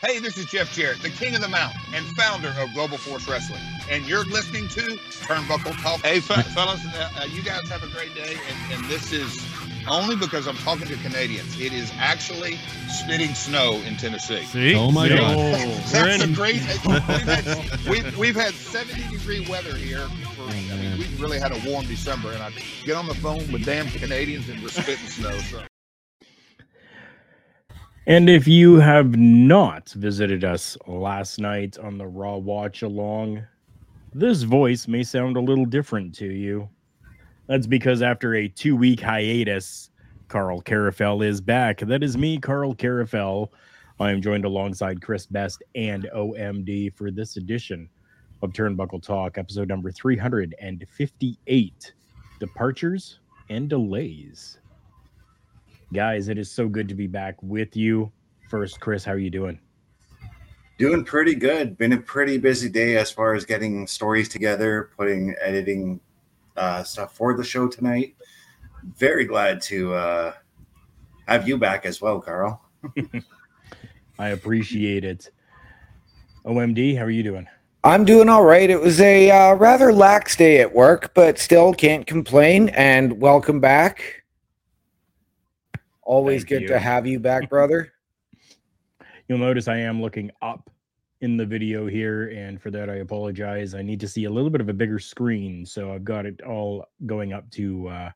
Hey, this is Jeff Jarrett, the king of the mountain and founder of Global Force Wrestling, and you're listening to Turnbuckle Talk. Hey, fe- fellas, uh, uh, you guys have a great day, and, and this is only because I'm talking to Canadians. It is actually spitting snow in Tennessee. See? Oh my See? God. That's a great. We've had, we've, we've had 70 degree weather here. For, I mean, we really had a warm December, and I get on the phone with damn Canadians and we're spitting snow. So. And if you have not visited us last night on the Raw Watch Along, this voice may sound a little different to you. That's because after a two week hiatus, Karl Karufel is back. That is me, Karl Karufel. I am joined alongside Chris Best and OMD for this edition of Turnbuckle Talk, episode number 358 Departures and Delays. Guys, it is so good to be back with you. First, Chris, how are you doing? Doing pretty good. Been a pretty busy day as far as getting stories together, putting editing uh, stuff for the show tonight. Very glad to uh, have you back as well, Carl. I appreciate it. OMD, how are you doing? I'm doing all right. It was a uh, rather lax day at work, but still can't complain. And welcome back. Always Thank good you. to have you back, brother. You'll notice I am looking up in the video here, and for that I apologize. I need to see a little bit of a bigger screen, so I've got it all going up to uh,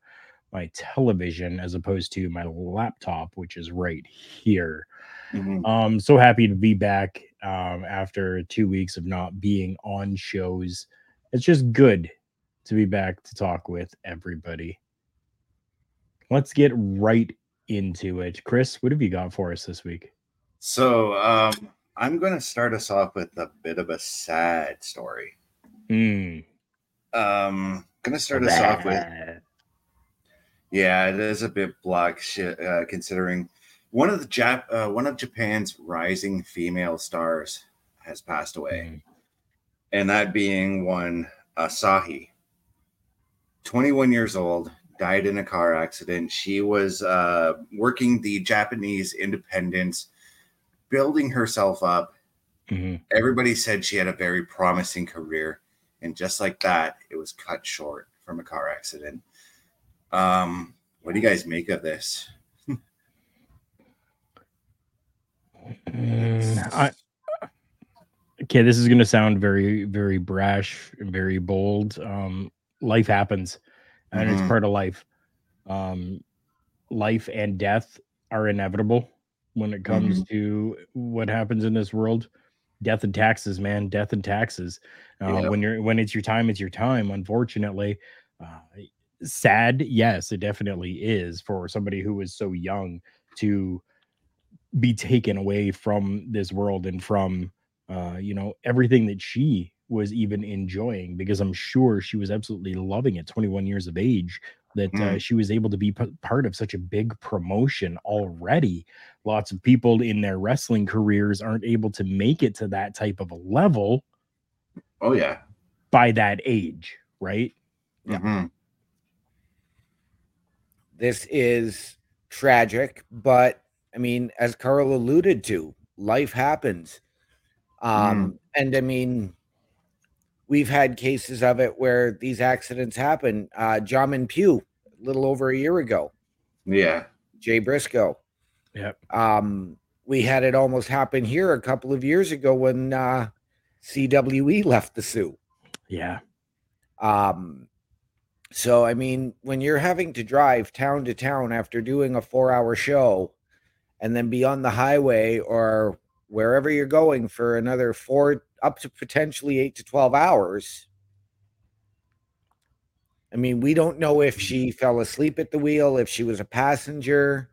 my television as opposed to my laptop, which is right here. Mhm. Um, so happy to be back um, after two weeks of not being on shows. It's just good to be back to talk with everybody. Let's get right into it. Chris, what have you got for us this week? So um, I'm going to start us off with a bit of a sad story. Mm. Um, going to start us off with Yeah, it is a bit black shit uh, considering one of the Jap- uh, one of Japan's rising female stars has passed away, Mm. and that being one Asahi. 21 years old, died in a car accident. She was uh, working the Japanese independence, building herself up. Mhm. Everybody said she had a very promising career, and just like that, it was cut short from a car accident. Um, what do you guys make of this? Mm, I, okay, this is going to sound very, very brash and very bold. Um, life happens, and it's Mhm. part of life. Um, life and death are inevitable when it comes to what happens in this world. Death and taxes, man. Death and taxes. Uh, Yeah. When you're when it's your time, it's your time. Unfortunately, uh, sad. Yes, it definitely is for somebody who is so young to be taken away from this world and from uh you know everything that she was even enjoying because i'm sure she was absolutely loving it 21 years of age that uh, Mm. she was able to be p- part of such a big promotion already lots of people in their wrestling careers aren't able to make it to that type of a level Oh yeah, by that age right Mhm. This is tragic, but I mean, as Carl alluded to, life happens. Um, and I mean, we've had cases of it where these accidents happen. Uh, Jamin Pugh, a little over a year ago, yeah, Jay Briscoe. yep Um, we had it almost happen here a couple of years ago when uh, CWE left the Sioux. yeah Um, so I mean, when you're having to drive town to town after doing a four-hour show, and then be on the highway or wherever you're going for another four, up to potentially eight to twelve hours. I mean, we don't know if she fell asleep at the wheel, if she was a passenger,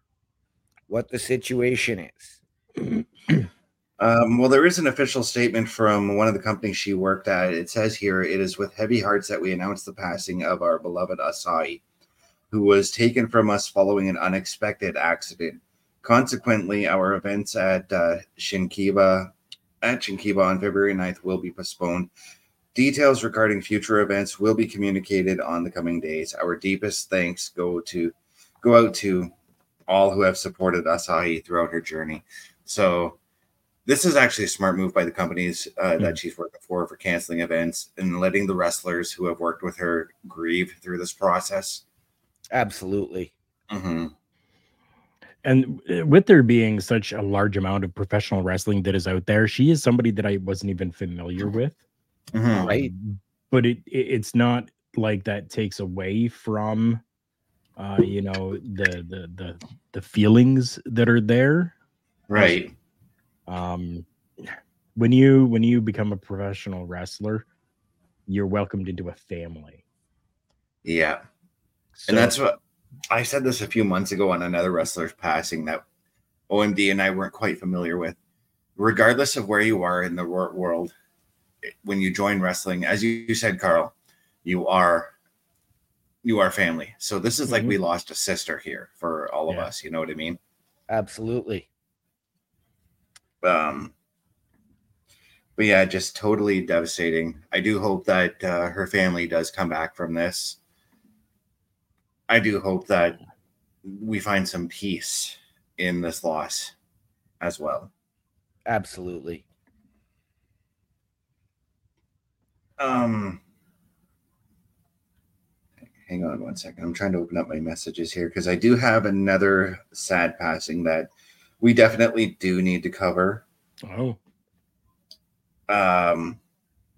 what the situation is. Um, well, there is an official statement from one of the companies she worked at. It says here, it is with heavy hearts that we announce the passing of our beloved Asahi, who was taken from us following an unexpected accident. Consequently, our events at uh, Shinkiba at Shinkiba on February 9th will be postponed. Details regarding future events will be communicated on the coming days. Our deepest thanks go to go out to all who have supported Asahi throughout her journey. So this is actually a smart move by the companies uh, that she's working for for canceling events and letting the wrestlers who have worked with her grieve through this process. Absolutely. Mhm. And uh, with there being such a large amount of professional wrestling that is out there, she is somebody that I wasn't even familiar with. Mhm. Right. Um, But it, it it's not like that takes away from uh you know the the the the feelings that are there. Right. Um when you when you become a professional wrestler, you're welcomed into a family. Yeah. So, and that's what I said this a few months ago on another wrestler's passing that OMD and I weren't quite familiar with. Regardless of where you are in the world, when you join wrestling, as you said, Carl, you are you are family. So this is like Mhm. we lost a sister here for all of us. You know what I mean? Absolutely. Um, but yeah, just totally devastating. I do hope that uh, her family does come back from this. I do hope that we find some peace in this loss as well. Absolutely. Um, hang on one second. I'm trying to open up my messages here because I do have another sad passing that we definitely do need to cover. oh um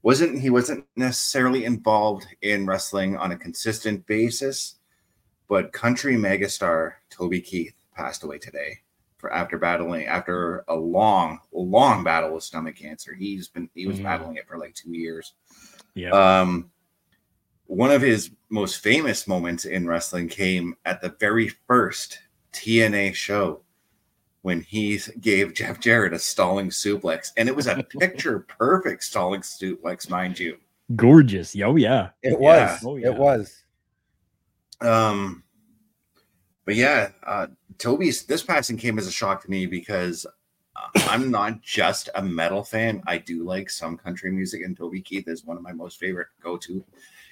wasn't he wasn't necessarily involved in wrestling on a consistent basis but country megastar toby keith passed away today for after battling after a long long battle with stomach cancer he's been he was Mhm. battling it for like two years yeah. um one of his most famous moments in wrestling came at the very first tna show when he gave Jeff Jarrett a stalling suplex, and it was a picture perfect stalling suplex, mind you. Gorgeous. Oh yeah. It Yeah. was. Oh, yeah. It was. Um, but yeah, uh, Toby's this passing came as a shock to me because uh, I'm not just a metal fan. I do like some country music, and Toby Keith is one of my most favorite go to.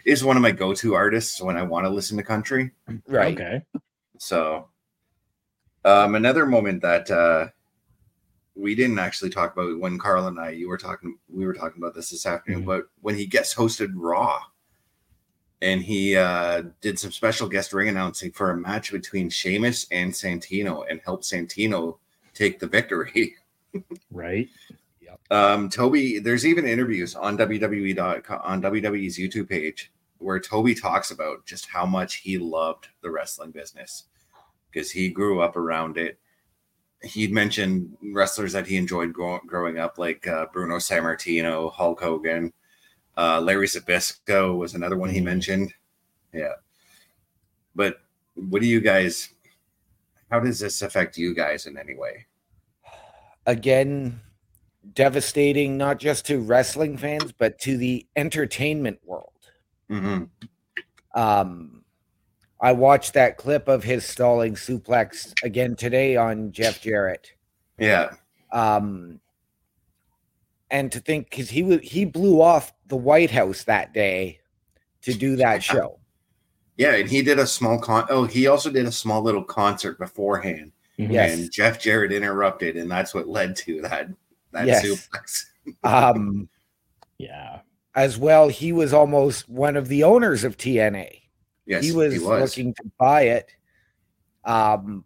Is one of my go to artists when I want to listen to country. Right. Okay. So, um, another moment that uh, we didn't actually talk about when Carl and I, you were talking, we were talking about this this afternoon, Mhm. but when he guest hosted Raw, and he uh, did some special guest ring announcing for a match between Sheamus and Santino, and helped Santino take the victory. Right. Um, Toby, there's even interviews on WWE on WWE's YouTube page where Toby talks about just how much he loved the wrestling business because he grew up around it. He mentioned wrestlers that he enjoyed grow- growing up, like uh, Bruno Sammartino, Hulk Hogan, uh, Larry Zbyszko was another one he Mhm. mentioned. Yeah, but what do you guys? How does this affect you guys in any way? Again, devastating not just to wrestling fans, but to the entertainment world. Mm-hmm. Um, I watched that clip of his stalling suplex again today on Jeff Jarrett. Yeah, Um, and to think because he was he blew off the White House that day to do that show. Yeah, and he did a small con. Oh, he also did a small little concert beforehand, Mhm. Yes. and Jeff Jarrett interrupted, and that's what led to that that Yes. suplex. Um, Yeah. as well, he was almost one of the owners of TNA. Yes, he was, looking to buy it, um,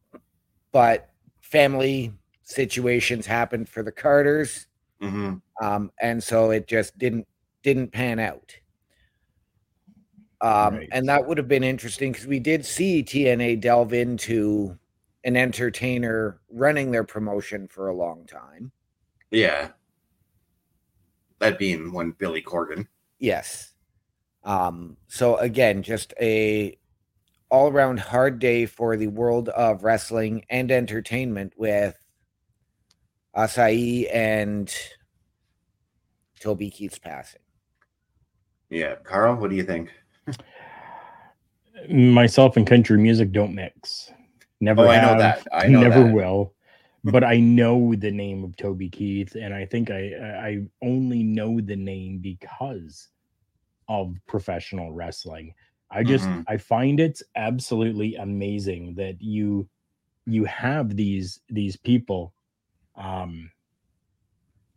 but family situations happened for the Carters, hmm um, and so it just didn't didn't pan out. Um, Right. And that would have been interesting because we did see TNA delve into an entertainer running their promotion for a long time. Yeah, that being one Billy Corgan. Yes. Um, so again, just a all around hard day for the world of wrestling and entertainment with Asahi and Toby Keith's passing. Yeah, Carl, what do you think? Myself and country music don't mix. Never Oh, I know that. I know never that. will. But I know the name of Toby Keith, and I think I I only know the name because of professional wrestling. I just Mhm. I find it absolutely amazing that you you have these these people um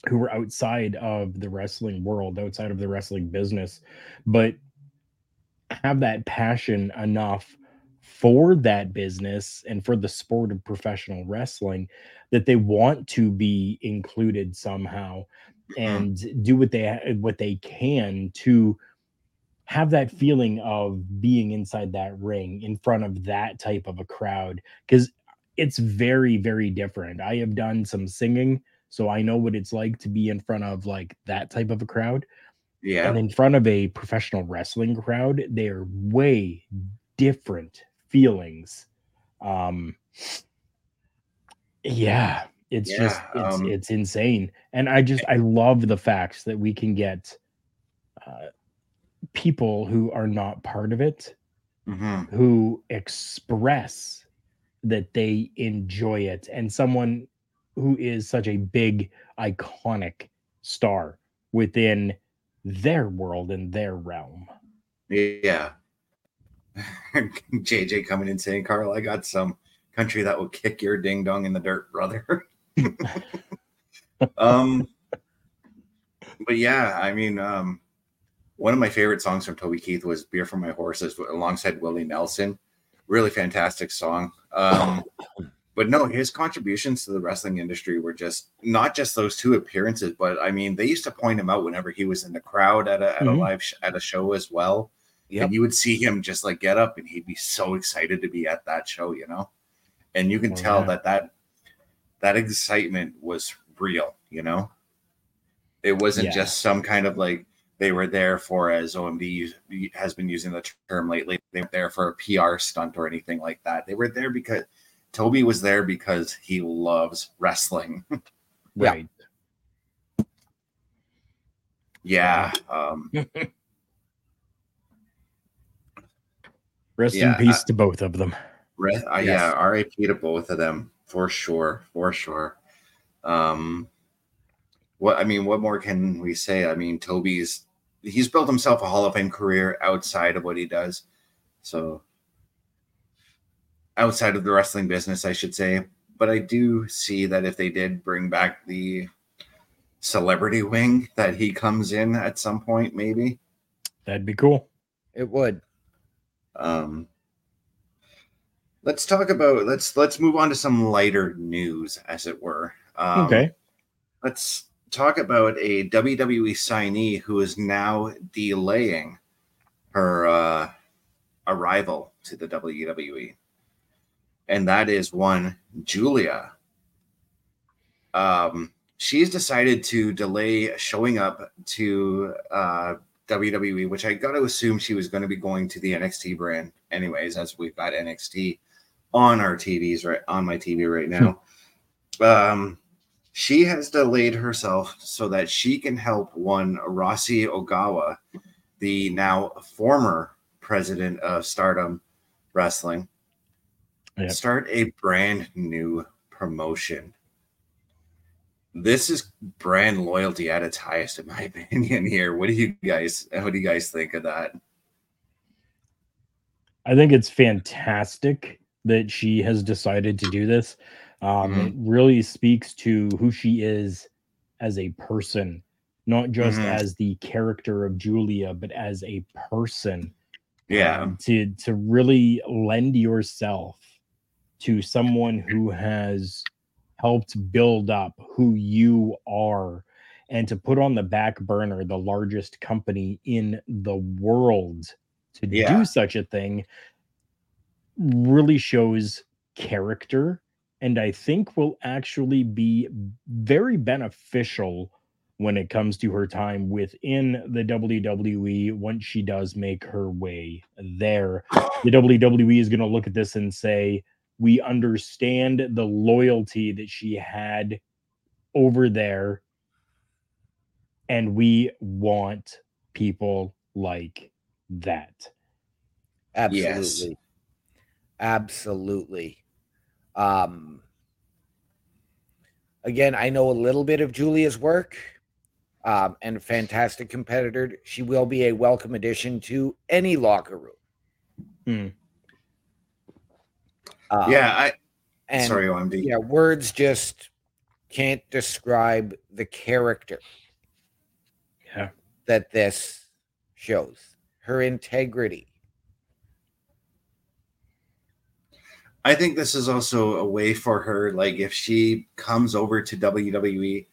who are outside of the wrestling world, outside of the wrestling business, but have that passion enough for that business and for the sport of professional wrestling that they want to be included somehow mm-hmm. and do what they what they can to have that feeling of being inside that ring in front of that type of a crowd because it's very very different. I have done some singing so i know what it's like to be in front of like that type of a crowd Yeah. and in front of a professional wrestling crowd they're way different feelings um yeah it's just it's um, it's insane and i just i love the facts that we can get uh, people who are not part of it Mhm. who express that they enjoy it and someone who is such a big iconic star within their world and their realm Yeah. JJ coming in saying, Carl, I got some country that will kick your ding dong in the dirt, brother. um but yeah, I mean, um one of my favorite songs from Toby Keith was Beer for My Horses alongside Willie Nelson. Really fantastic song. Um but no, his contributions to the wrestling industry were just not just those two appearances, but I mean, they used to point him out whenever he was in the crowd at a at a Mhm. live sh- at a show as well. Yep. And you would see him just like get up and he'd be so excited to be at that show, you know? And you can Oh, tell yeah. that that that excitement was real, you know? It wasn't Yeah. just some kind of like they were there for as OMD has been using the term lately. They were there for a PR stunt or anything like that. They were there because Toby was there because he loves wrestling. Yeah. right yeah. Um, rest Yeah, in peace to both of them Re- uh, Yes. Yeah, RIP to both of them for sure, for sure. Um, what I mean, what more can we say? I mean, Toby's he's built himself a Hall of Fame career outside of what he does. So outside of the wrestling business, I should say. But I do see that if they did bring back the celebrity wing, that he comes in at some point, maybe. that'd be cool It would. Um, let's talk about let's let's move on to some lighter news, as it were. Um, okay Let's talk about a WWE signee who is now delaying her uh, arrival to the WWE, and that is one Julia. Um, she's decided to delay showing up to uh, WWE, which I got to assume she was going to be going to the NXT brand, anyways, as we've got NXT on our TVs right on my TV right now. um, she has delayed herself so that she can help one Rossy Ogawa, the now former president of Stardom Wrestling, Yep. start a brand new promotion. This is brand loyalty at its highest, in my opinion. Here, what do you guys? What do you guys think of that? I think it's fantastic that she has decided to do this. Um, Mhm. It really speaks to who she is as a person, not just Mhm. as the character of Julia, but as a person. Yeah, Um, to to really lend yourself to someone who has helped build up who you are and to put on the back burner the largest company in the world to Yeah. do such a thing really shows character and I think will actually be very beneficial when it comes to her time within the WWE once she does make her way there. The WWE is going to look at this and say, we understand the loyalty that she had over there. And we want people like that. Absolutely. Absolutely. Um again, I know a little bit of Julia's work. Um, and a fantastic competitor. She will be a welcome addition to any locker room. Hmm. Um, yeah, I and sorry, OMD. yeah, words just can't describe the character Yeah. that this shows. Her integrity. I think this is also a way for her, like if she comes over to WWE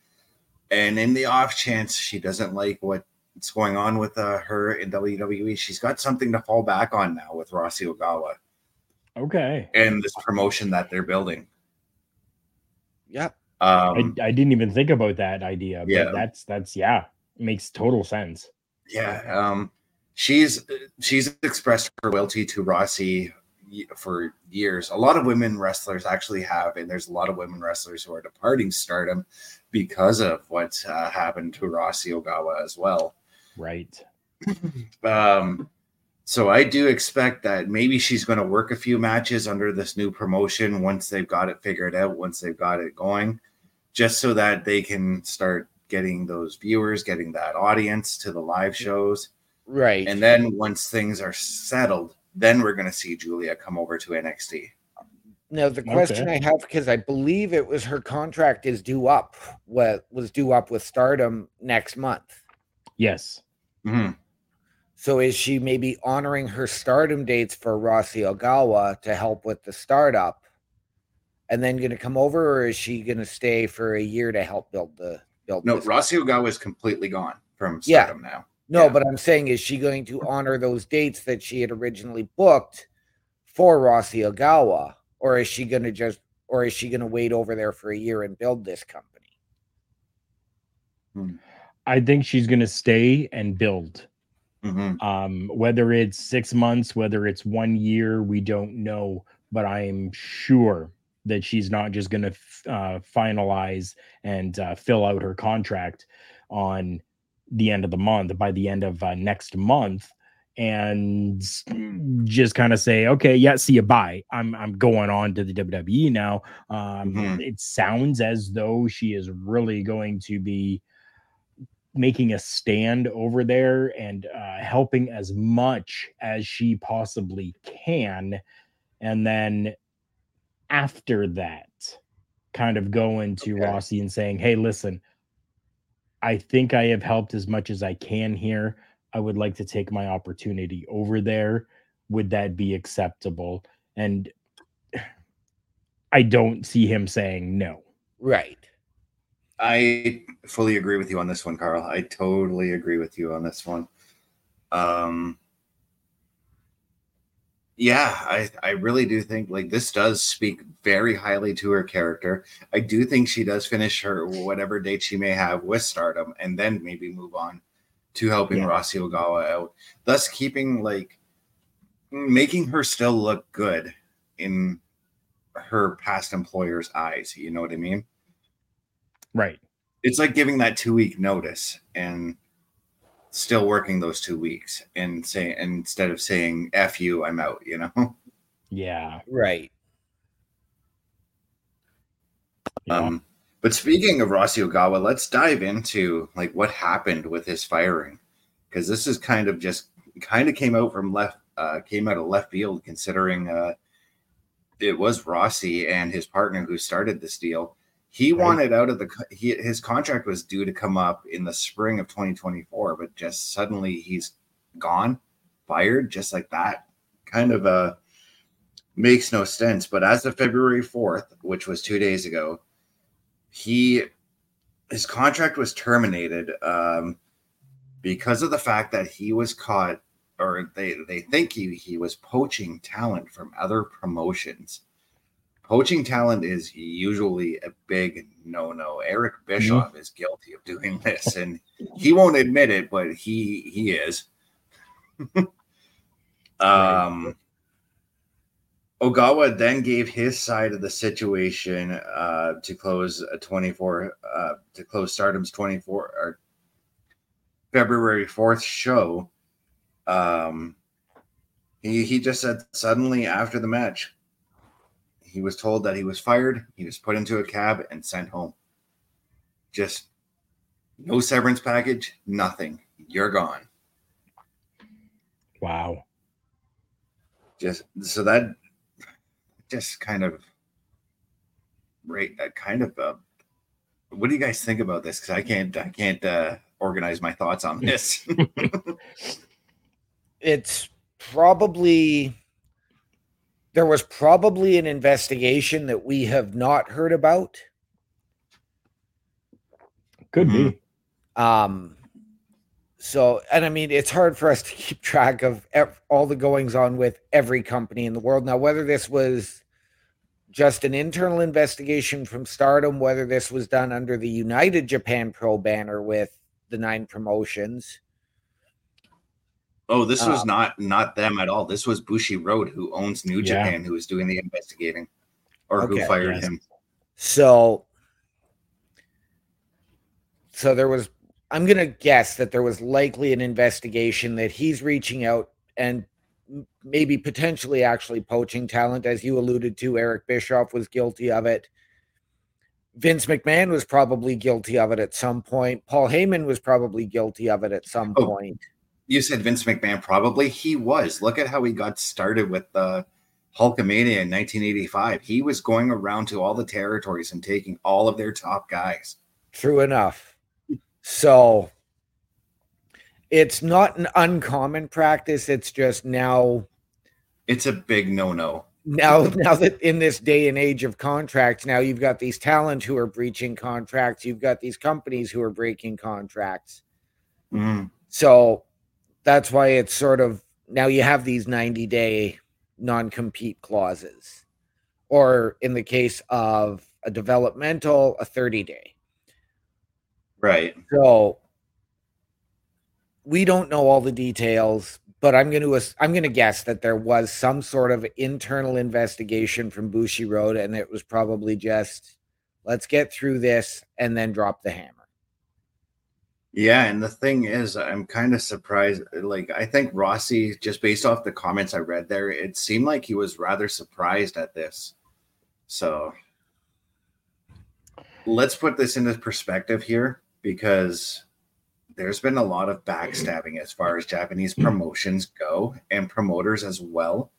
and in the off chance she doesn't like what's going on with uh, her in WWE, she's got something to fall back on now with Rossy Ogawa Okay. and this promotion that they're building. Yeah. Um, I, I didn't even think about that idea. But Yeah. that's that's yeah, makes total sense. yeah, um, she's she's expressed her loyalty to Rossy for years. A lot of women wrestlers actually have, and there's a lot of women wrestlers who are departing stardom because of what uh, happened to Rossy Ogawa as well. Right. Um, so I do expect that maybe she's going to work a few matches under this new promotion once they've got it figured out, once they've got it going, just so that they can start getting those viewers, getting that audience to the live shows. Right. And then once things are settled, then we're going to see Julia come over to NXT. Now the question Okay. I have because I believe it was her contract is due up. What was due up with Stardom next month. Yes. Mhm. So is she maybe honoring her Stardom dates for Rossy Ogawa to help with the startup, and then going to come over, or is she going to stay for a year to help build the build? No. Rossy Ogawa is completely gone from Yeah. Stardom now. No, Yeah. but I'm saying, is she going to honor those dates that she had originally booked for Rossy Ogawa, or is she going to just, or is she going to wait over there for a year and build this company? Hmm. I think she's gonna stay and build. Mhm. Um, whether it's six months, whether it's one year, we don't know, but I'm sure that she's not just going to uh, finalize and uh, fill out her contract on the end of the month by the end of uh, next month and just kind of say okay yeah see you bye i'm i'm going on to the wwe now um Mhm. it sounds as though she is really going to be making a stand over there and uh, helping as much as she possibly can. And then after that, kind of going to Okay. Rossy and saying, Hey, listen, I think I have helped as much as I can here. I would like to take my opportunity over there. Would that be acceptable? And I don't see him saying no. Right. I fully agree with you on this one, Carl. I totally agree with you on this one. Um, yeah, I, I really do think like this does speak very highly to her character. I do think she does finish her whatever date she may have with stardom and then maybe move on to helping Yeah. Rossy Ogawa out, thus keeping like making her still look good in her past employer's eyes. You know what I mean? Right. it's like giving that two week notice and still working those two weeks and say instead of saying F you, I'm out, you know? Yeah. Right. Yeah. Um but speaking of Rossy Ogawa, let's dive into like what happened with his firing. Because this is kind of just kind of came out from left uh came out of left field considering uh it was Rossy and his partner who started this deal. He Right. wanted out of the he, his contract was due to come up in the spring of 2024, but just suddenly he's gone, fired just like that. Kind of uh makes no sense. But as of February 4th, which was two days ago, he his contract was terminated um, because of the fact that he was caught or they they think he he was poaching talent from other promotions. Poaching talent is usually a big no no. Eric Bischoff is guilty of doing this, and he won't admit it, but he he is. um, Ogawa then gave his side of the situation uh, to close a 24 uh, to close Stardom's 24 or February 4th show. Um, he he just said suddenly after the match, he was told that he was fired. He was put into a cab and sent home. Just no severance package, nothing. You're gone. Wow. Just so that just kind of right uh, kind of uh, what do you guys think about this because i can't i can't uh organize my thoughts on this it's probably there was probably an investigation that we have not heard about. Could be. um so and i mean it's hard for us to keep track of ev- all the goings on with every company in the world. Now whether this was just an internal investigation from stardom whether this was done under the united japan pro banner with the nine promotions oh this was Um, not not them at all this was bushiroad who owns new Yeah. japan who was doing the investigating or who fired Yes. him So, so there was. I'm gonna guess that there was likely an investigation that he's reaching out and maybe potentially actually poaching talent, as you alluded to. Eric Bischoff was guilty of it. Vince McMahon was probably guilty of it at some point. Paul Heyman was probably guilty of it at some Oh. point. You said vince mcmahon probably he was look at how he got started with the hulkamania in 1985 he was going around to all the territories and taking all of their top guys True enough. So it's not an uncommon practice. It's just now it's a big no-no now now that in this day and age of contracts now you've got these talent who are breaching contracts you've got these companies who are breaking contracts Mhm. so that's why it's sort of now you have these 90 day non-compete clauses. Or in the case of a developmental a 30 day right. So we don't know all the details, but I'm going to I'm going to guess that there was some sort of internal investigation from Bushiroad, and it was probably just let's get through this and then drop the hammer. Yeah, and the thing is, I'm kind of surprised. Like, I think Rossi, just based off the comments I read there, it seemed like he was rather surprised at this. So, let's put this into perspective here because there's been a lot of backstabbing as far as Japanese promotions go and promoters as well.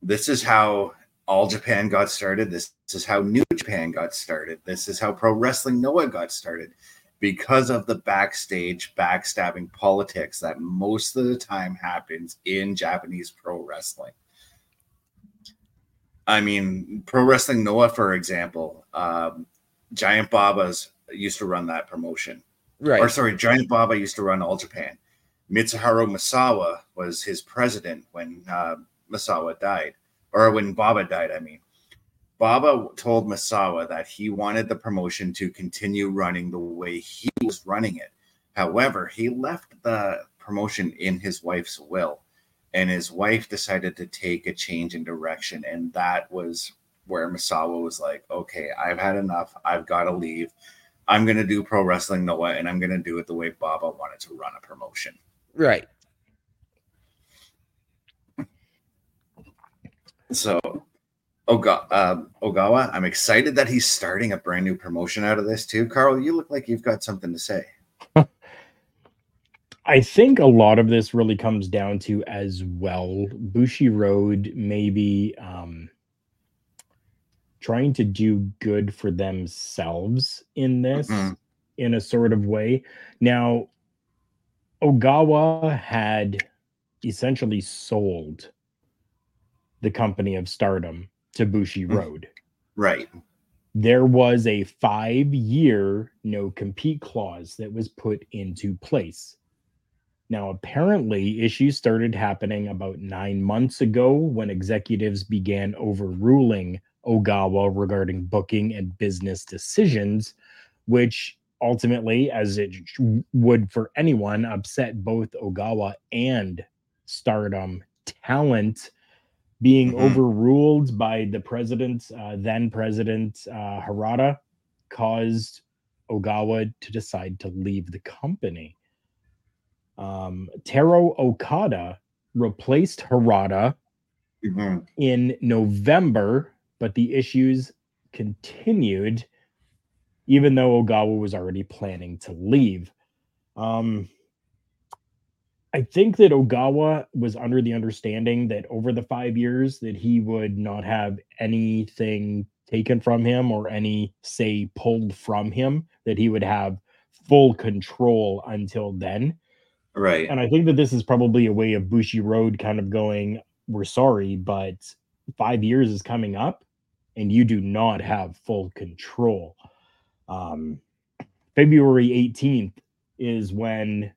This is how All Japan got started. This, is how New Japan got started. This is how Pro Wrestling Noah got started because of the backstage backstabbing politics that most of the time happens in Japanese pro wrestling. I mean, Pro Wrestling Noah, for example, um, Giant Baba's used to run that promotion. Right. Or sorry, Giant Baba used to run All Japan. Mitsuharu Misawa was his president when uh, Misawa died, or when Baba died. I mean, Baba told Misawa that he wanted the promotion to continue running the way he was running it. However, he left the promotion in his wife's will, and his wife decided to take a change in direction, and that was where Misawa was like, "Okay, I've had enough. I've got to leave." I'm going to do pro wrestling Noah and I'm going to do it the way Baba wanted to run a promotion. Right. So, Oga, uh, Ogawa, I'm excited that he's starting a brand new promotion out of this too. Carl, you look like you've got something to say. I think a lot of this really comes down to as well Bushiroad maybe um, trying to do good for themselves in this Mhm. in a sort of way. Now, Ogawa had essentially sold the company of Stardom to Bushi Mm. Road. Right. There was a five year no compete clause that was put into place. Now, apparently, issues started happening about nine months ago when executives began overruling Ogawa regarding booking and business decisions, which ultimately, as it would for anyone, upset both Ogawa and Stardom talent being Mhm. overruled by the president, uh, then President uh, Harada, caused Ogawa to decide to leave the company. Um, Taro Okada replaced Harada Mhm. in November, but the issues continued even though Ogawa was already planning to leave. Um, I think that Ogawa was under the understanding that over the five years that he would not have anything taken from him or any say pulled from him, that he would have full control until then. Right. And I think that this is probably a way of Bushiroad kind of going, we're sorry, but five years is coming up and you do not have full control. Um, February 18th is when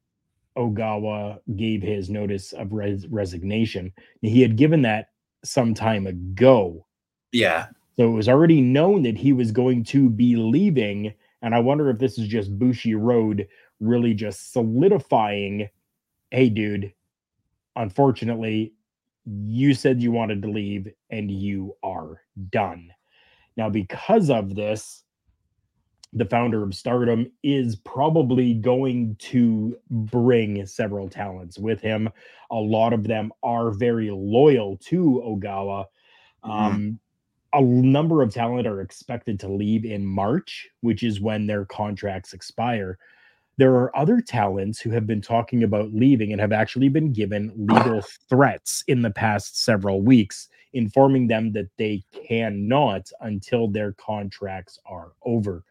Ogawa gave his notice of res- resignation. He had given that some time ago. Yeah. So it was already known that he was going to be leaving. And I wonder if this is just Bushiroad really just solidifying hey, dude, unfortunately, you said you wanted to leave and you are done. Now, because of this, the founder of Stardom is probably going to bring several talents with him. A lot of them are very loyal to Ogawa. Um, a number of talent are expected to leave in March, which is when their contracts expire. There are other talents who have been talking about leaving and have actually been given legal threats in the past several weeks, informing them that they cannot until their contracts are over.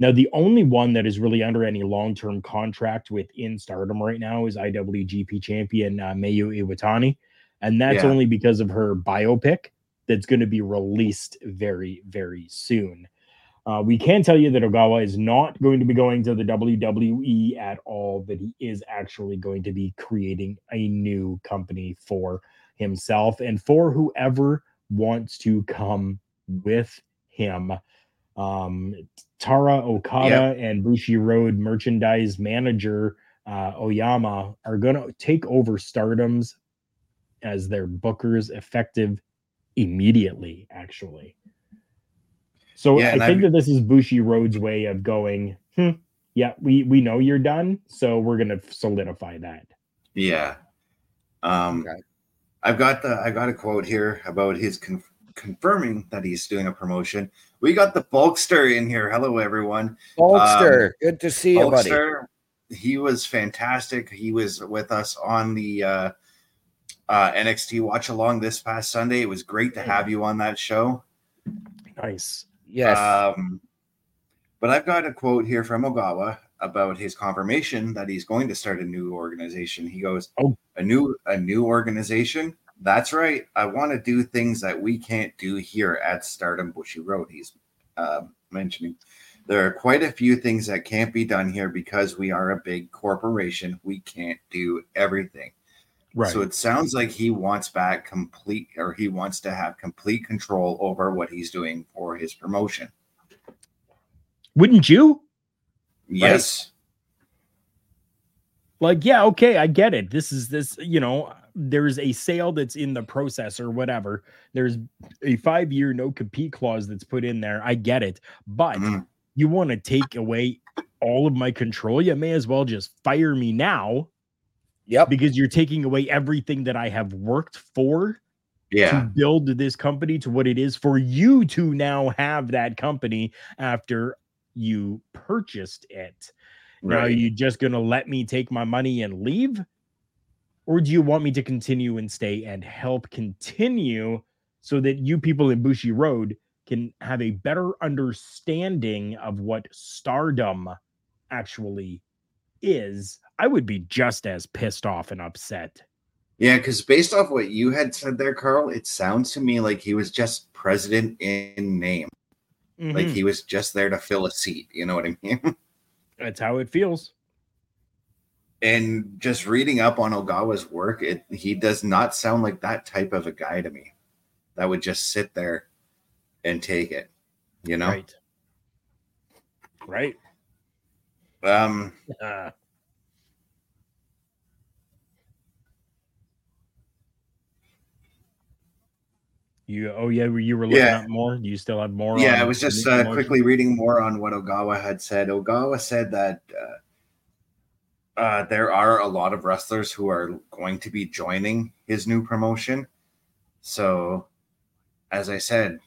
Now, the only one that is really under any long term contract within Stardom right now is IWGP champion uh, Mayu Iwatani. And that's Yeah. only because of her biopic that's going to be released very, very soon. Uh, we can tell you that Ogawa is not going to be going to the WWE at all, but he is actually going to be creating a new company for himself and for whoever wants to come with him. Um, Taro Okada and Bushiroad merchandise manager uh, Oyama are going to take over Stardom's as their bookers effective immediately, actually. So Yeah, I think I've- that this is Bushiroad's way of going, hmm, yeah, we, we know you're done, so we're going to solidify that. Yeah. Um, Okay. I've got the I got a quote here about his con- confirming that he's doing a promotion. We got the Bulkster in here. Hello, everyone. Bulkster, good to see you, buddy. He was fantastic. He was with us on the uh, uh, NXT watch along this past Sunday. It was great to have you on that show. Nice. Yes. Um, but I've got a quote here from Ogawa about his confirmation that he's going to start a new organization. He goes, Oh. a new a new organization. That's right. I want to do things that we can't do here at Stardom Bushiroad. He's uh, mentioning there are quite a few things that can't be done here because we are a big corporation. We can't do everything. Right. So it sounds like he wants back complete, or he wants to have complete control over what he's doing for his promotion. Wouldn't you? Yes. like yeah okay i get it this is this you know there's a sale that's in the process or whatever there's a five year no compete clause that's put in there i get it but Mhm. you want to take away all of my control you may as well just fire me now yep. because you're taking away everything that i have worked for Yeah. to build this company to what it is for you to now have that company after you purchased it now, are you just going to let me take my money and leave? Or do you want me to continue and stay and help continue so that you people in Bushiroad can have a better understanding of what stardom actually is? I would be just as pissed off and upset. Yeah, because based off what you had said there, Carl, it sounds to me like he was just president in name. Like Mhm. he was just there to fill a seat. You know what I mean? That's how it feels. And just reading up on Ogawa's work, it he does not sound like that type of a guy to me. That would just sit there and take it. You know? Right. Right. Um Uh, You oh yeah, you were looking Yeah. up more. Do you still have more? Yeah, I was just uh, quickly reading more on what Ogawa had said. Ogawa said that uh, uh, there are a lot of wrestlers who are going to be joining his new promotion. So, as I said,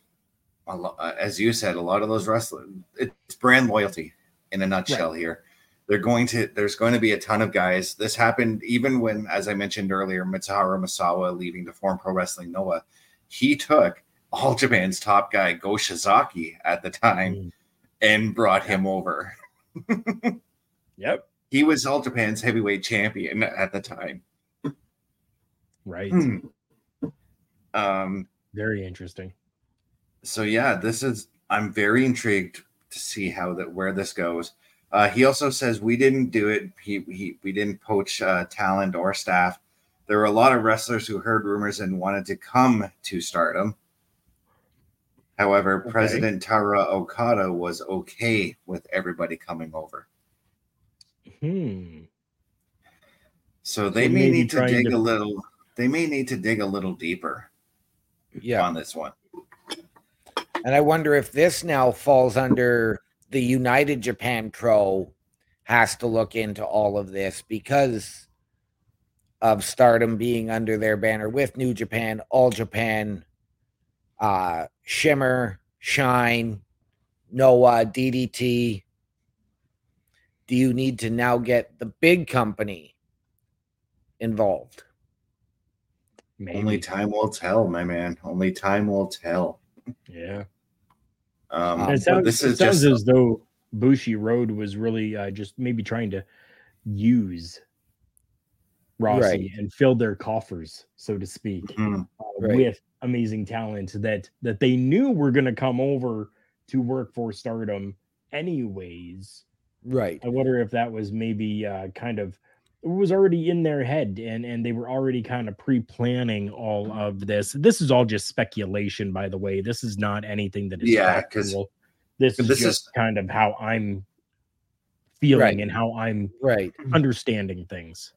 a lo- uh, as you said, a lot of those wrestlers, it's brand loyalty in a nutshell here. They're going to, there's going to be a ton of guys. This happened even when, as I mentioned earlier, Mitsuharu Misawa leaving to form Pro Wrestling Noah. He took All Japan's top guy, Go Shiozaki, at the time Mm. and brought him over. Yep. He was All Japan's heavyweight champion at the time. Right. Hmm. Um, Very interesting. so yeah, this is I'm very intrigued to see how that where this goes. Uh, he also says we didn't do it. He, he we didn't poach uh, talent or staff. There were a lot of wrestlers who heard rumors and wanted to come to Stardom. However, Okay. President Taro Okada was okay with everybody coming over. Hmm. So they So may maybe need to dig to- a little. They may need to dig a little deeper Yeah. on this one. And I wonder if this now falls under the United Japan Pro has to look into all of this because of Stardom being under their banner with New Japan, All Japan, uh, Shimmer, Shine, Noah, DDT. Do you need to now get the big company involved? Maybe. Only time will tell, my man. Only time will tell. yeah. Um, Um, it sounds, this it is sounds just as though Bushiroad was really uh, just maybe trying to use Rossy Right. and fill their coffers, so to speak, Mhm. uh, Right. with amazing talent that that they knew were going to come over to work for Stardom anyways. Right. I wonder if that was maybe uh, kind of it was already in their head and and they were already kind of pre-planning all of this. This is all just speculation, by the way. This is not anything that is Yeah, 'cause factual. This is this just is- kind of how I'm feeling Right. and how I'm Right. understanding things.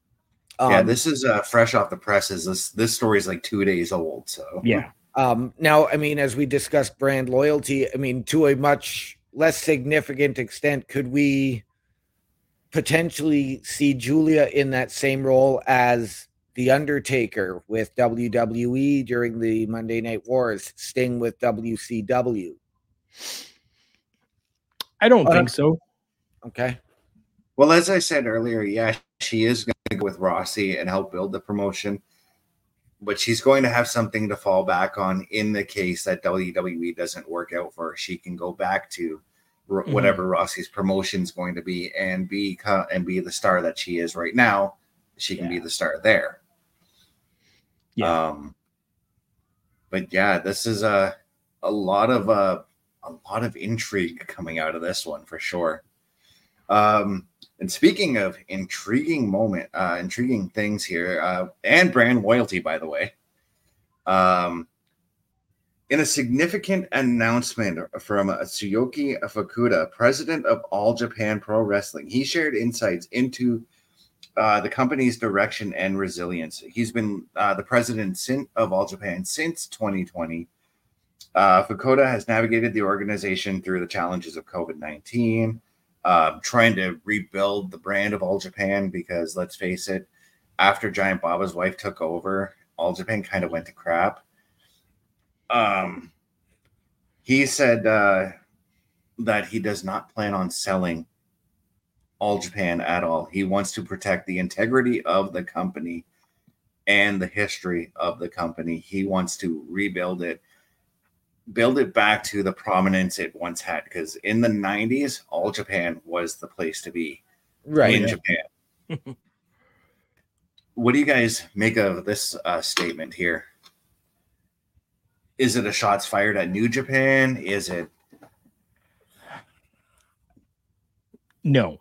yeah, Um, this is uh, fresh off the presses. This this story is like two days old. So Yeah. Um, now, I mean, as we discussed brand loyalty, I mean, to a much less significant extent, could we potentially see Julia in that same role as The Undertaker with WWE during the Monday Night Wars, Sting with WCW? I don't Uh, think so. Okay. Well, as I said earlier, yeah, she is going to go with Rossy and help build the promotion, but she's going to have something to fall back on in the case that WWE doesn't work out for her. She can go back to r- Mhm. whatever Rossy's promotion is going to be and be and be the star that she is right now. She can be the star there. Yeah. Um, but yeah, this is a a lot of uh, a lot of intrigue coming out of this one for sure. Um, and speaking of intriguing moment, uh, intriguing things here, uh, and brand loyalty, by the way, um, in a significant announcement from Tsuyoki Fukuda, president of All Japan Pro Wrestling, he shared insights into uh, the company's direction and resilience. He's been uh, the president sin- of All Japan since 2020. Uh, Fukuda has navigated the organization through the challenges of COVID 19, uh, trying to rebuild the brand of All Japan because let's face it, after Giant Baba's wife took over, All Japan kind of went to crap. Um, he said uh, that he does not plan on selling All Japan at all. He wants to protect the integrity of the company and the history of the company. He wants to rebuild it, build it back to the prominence it once had. Because in the 90s, All Japan was the place to be Right. in Japan. what do you guys make of this uh, statement here? Is it a shots fired at New Japan? Is it No,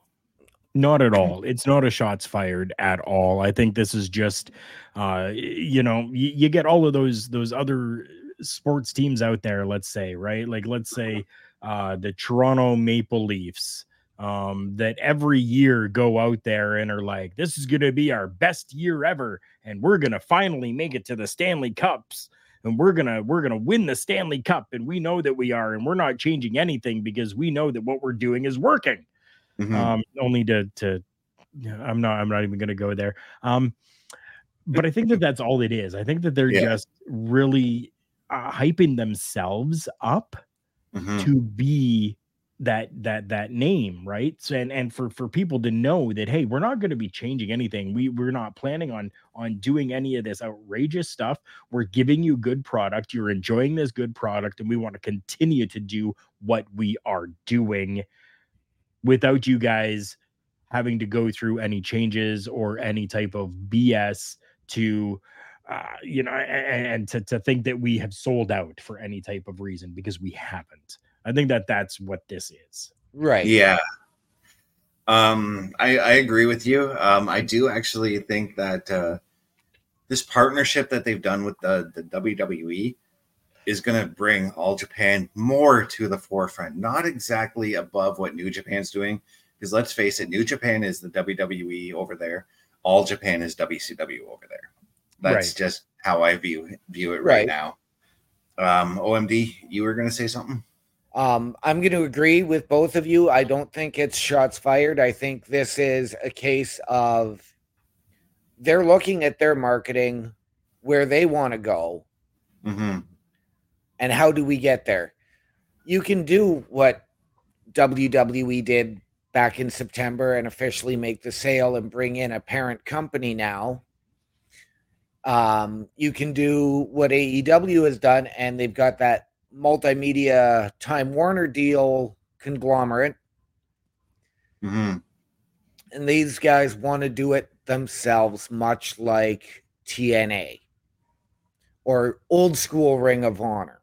not at all. It's not a shots fired at all. I think this is just, uh, you know, you, you get all of those those other sports teams out there. Let's say, right? Like, let's say uh, the Toronto Maple Leafs. Um, that every year go out there and are like, this is going to be our best year ever, and we're going to finally make it to the Stanley Cups and we're gonna we're gonna win the Stanley Cup, and we know that we are, and we're not changing anything because we know that what we're doing is working. Mhm. Um, only to to I'm not I'm not even gonna go there. Um, but I think that that's all it is. I think that they're Yeah. just really uh, hyping themselves up Mhm. to be that that that name right? So, and and for for people to know that hey we're not going to be changing anything. We we're not planning on on doing any of this outrageous stuff. We're giving you good product. You're enjoying this good product and we want to continue to do what we are doing without you guys having to go through any changes or any type of bs to uh, you know and, and to, to think that we have sold out for any type of reason because we haven't i think that that's what this is Right. Yeah. Um, I, I agree with you. Um, I do actually think that uh, this partnership that they've done with the, the WWE is going to bring All Japan more to the forefront, not exactly above what New Japan's doing. Because let's face it, New Japan is the WWE over there. All Japan is WCW over there. That's Right. just how I view view it right, Right. now. Um, OMD, you were going to say something? Um, I'm going to agree with both of you. I don't think it's shots fired. I think this is a case of they're looking at their marketing, where they want to go, Mm-hmm. and how do we get there? You can do what WWE did back in September and officially make the sale and bring in a parent company now. Um, you can do what AEW has done, and they've got that multimedia Time Warner deal conglomerate, Mm-hmm. and these guys want to do it themselves, much like TNA or old school Ring of Honor.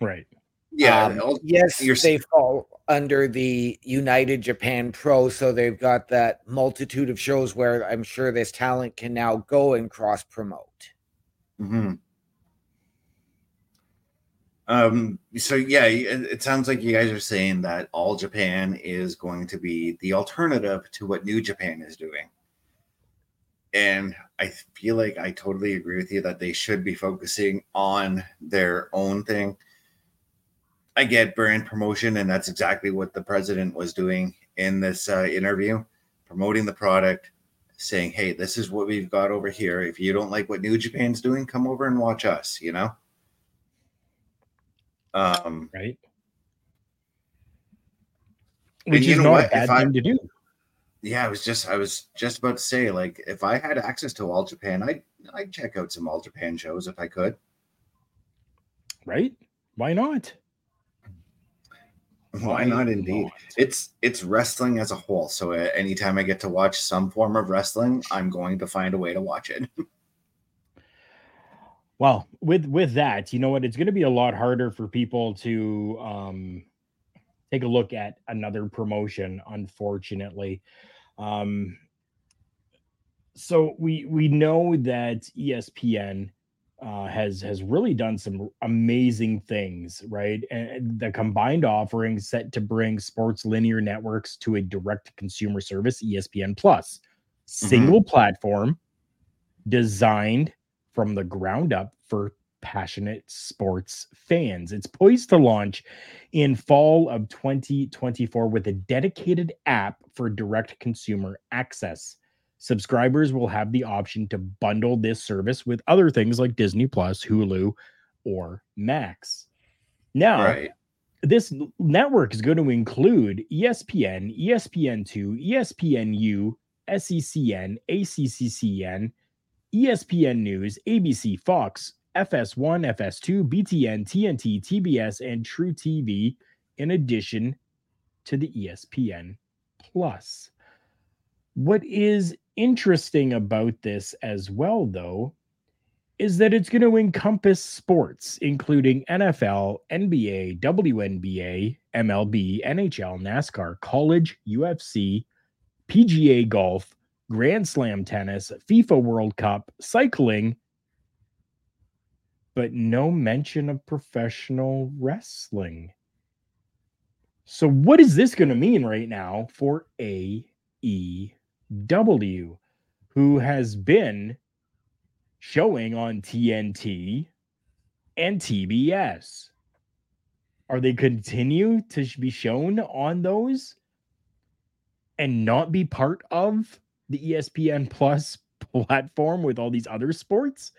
right Yeah. Um, yes, you're s- they fall under the United Japan Pro, so they've got that multitude of shows where I'm sure this talent can now go and cross promote. hmm Um. So yeah, it, it sounds like you guys are saying that All Japan is going to be the alternative to what New Japan is doing, and I feel like I totally agree with you that they should be focusing on their own thing. I get brand promotion, and that's exactly what the president was doing in this uh, interview, promoting the product, saying, "Hey, this is what we've got over here. If you don't like what New Japan's doing, come over and watch us." You know. Um, right which you is know not what? a bad If I- thing to do yeah, I was just I was just about to say, like, if I had access to All Japan, I'd I'd check out some All Japan shows if I could. right why not Why not? Indeed, it's it's wrestling as a whole. So uh, anytime I get to watch some form of wrestling, I'm going to find a way to watch it. Well, with with that, you know what? It's going to be a lot harder for people to um, take a look at another promotion. Unfortunately, um, so we we know that ESPN uh, has has really done some amazing things, right? And the combined offering set to bring sports linear networks to a direct consumer service, ESPN Plus, single platform, designed from the ground up for passionate sports fans. It's poised to launch in fall of 2024 with a dedicated app for direct consumer access. Subscribers will have the option to bundle this service with other things like Disney Plus, Hulu, or Max. Now, right. this network is going to include ESPN, ESPN2, ESPNU, SECN, ACCCN, ESPN News, ABC, Fox, FS1, FS2, BTN, TNT, TBS, and truTV, in addition to the ESPN Plus. What is interesting about this as well, though, is that it's going to encompass sports, including NFL, NBA, WNBA, MLB, NHL, NASCAR, college, UFC, PGA golf, Grand Slam tennis, FIFA World Cup, cycling, but no mention of professional wrestling. So, what is this going to mean right now for AEW, who has been showing on TNT and TBS. Are they continue to be shown on those and not be part of the ESPN Plus platform with all these other sports?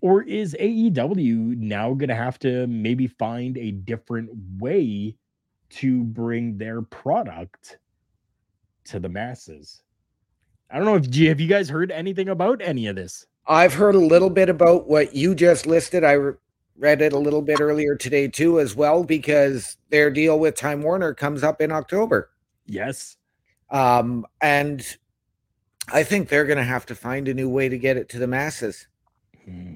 Or is AEW now going to have to maybe find a different way to bring their product to the masses? I don't know if have you guys heard anything about any of this? I've heard a little bit about what you just listed. I re- read it a little bit earlier today too, as well, because their deal with Time Warner comes up in October. Yes. Um, and I think they're going to have to find a new way to get it to the masses.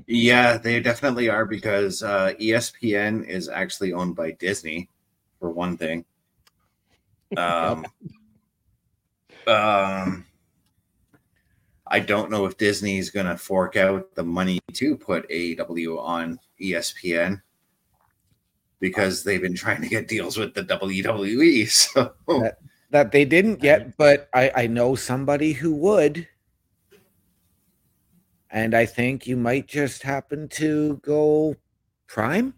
Yeah, they definitely are because uh, ESPN is actually owned by Disney, for one thing. Um, um, I don't know if Disney is going to fork out the money to put AEW on ESPN because they've been trying to get deals with the WWE. So That, that they didn't get, but I, I know somebody who would. And I think you might just happen to go prime.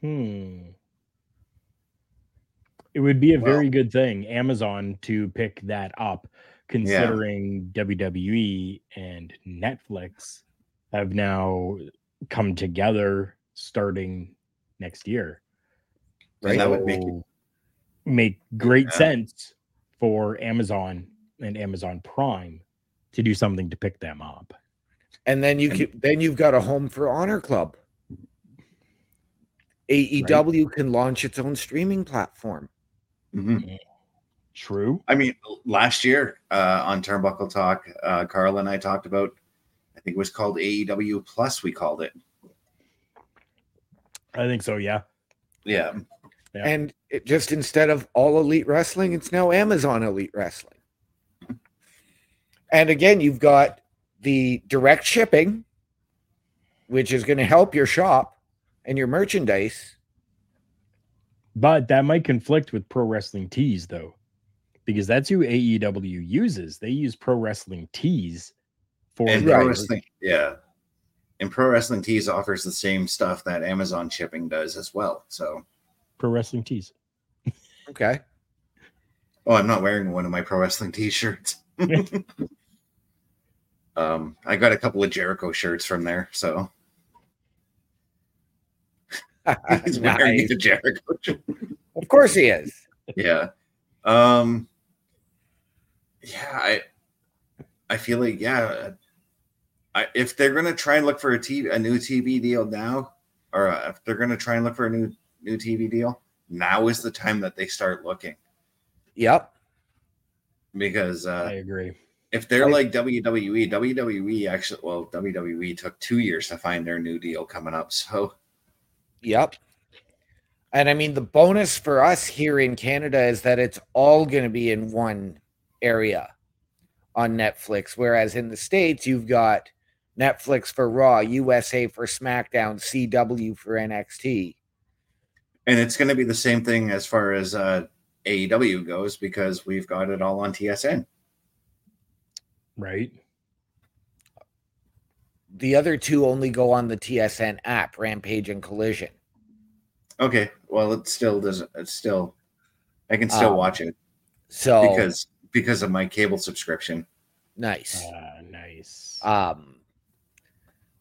Hmm. It would be a very good thing, Amazon, to pick that up, considering WWE and Netflix have now come together starting next year. And that would make it- make great Yeah. sense for Amazon and Amazon Prime to do something to pick them up. And then you can, then you've got a home for Honor Club. AEW can launch its own streaming platform. Mhm. True. I mean, last year uh, on Turnbuckle Talk, uh, Karl and I talked about, I think it was called AEW Plus, we called it. I think so, yeah. Yeah. Yeah. And it just instead of all elite wrestling, it's now Amazon Elite Wrestling. And again, you've got the direct shipping, which is going to help your shop and your merchandise. But that might conflict with Pro Wrestling Tees, though, because that's who AEW uses. They use Pro Wrestling Tees for And Pro Wrestling, yeah. And Pro Wrestling Tees offers the same stuff that Amazon shipping does as well. So, Pro Wrestling Tees. Okay. oh, I'm not wearing one of my Pro Wrestling t shirts. um, I got a couple of Jericho shirts from there. So, he's wearing the Jericho shirt. Of course he is. yeah um yeah i i feel like yeah I, if they're gonna try and look for a TV, a new tv deal now or uh, if they're gonna try and look for a new new tv deal now is the time that they start looking Yep. because uh I agree. if they're I- like wwe wwe actually well wwe took two years to find their new deal coming up so Yep. And I mean, the bonus for us here in Canada is that it's all going to be in one area on Netflix. Whereas in the States, you've got Netflix for Raw, USA for SmackDown, CW for NXT. and it's going to be the same thing as far as uh aew goes because we've got it all on tsn Right. The other two only go on the TSN app, Rampage and Collision. Okay, well, it still doesn't. It's still, I can still Um, watch it So because because of my cable subscription. nice. Uh, nice. Um,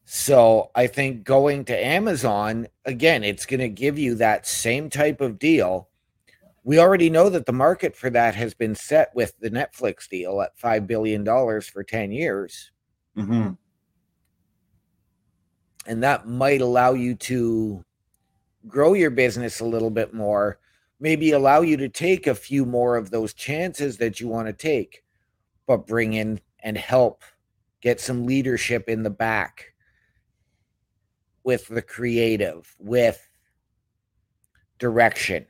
so I think going to Amazon again, it's going to give you that same type of deal. We already know that the market for that has been set with the Netflix deal at five billion dollars for ten years, hmm and that might allow you to grow your business a little bit more. Maybe allow you to take a few more of those chances that you want to take, but bring in and help get some leadership in the back with the creative, with direction.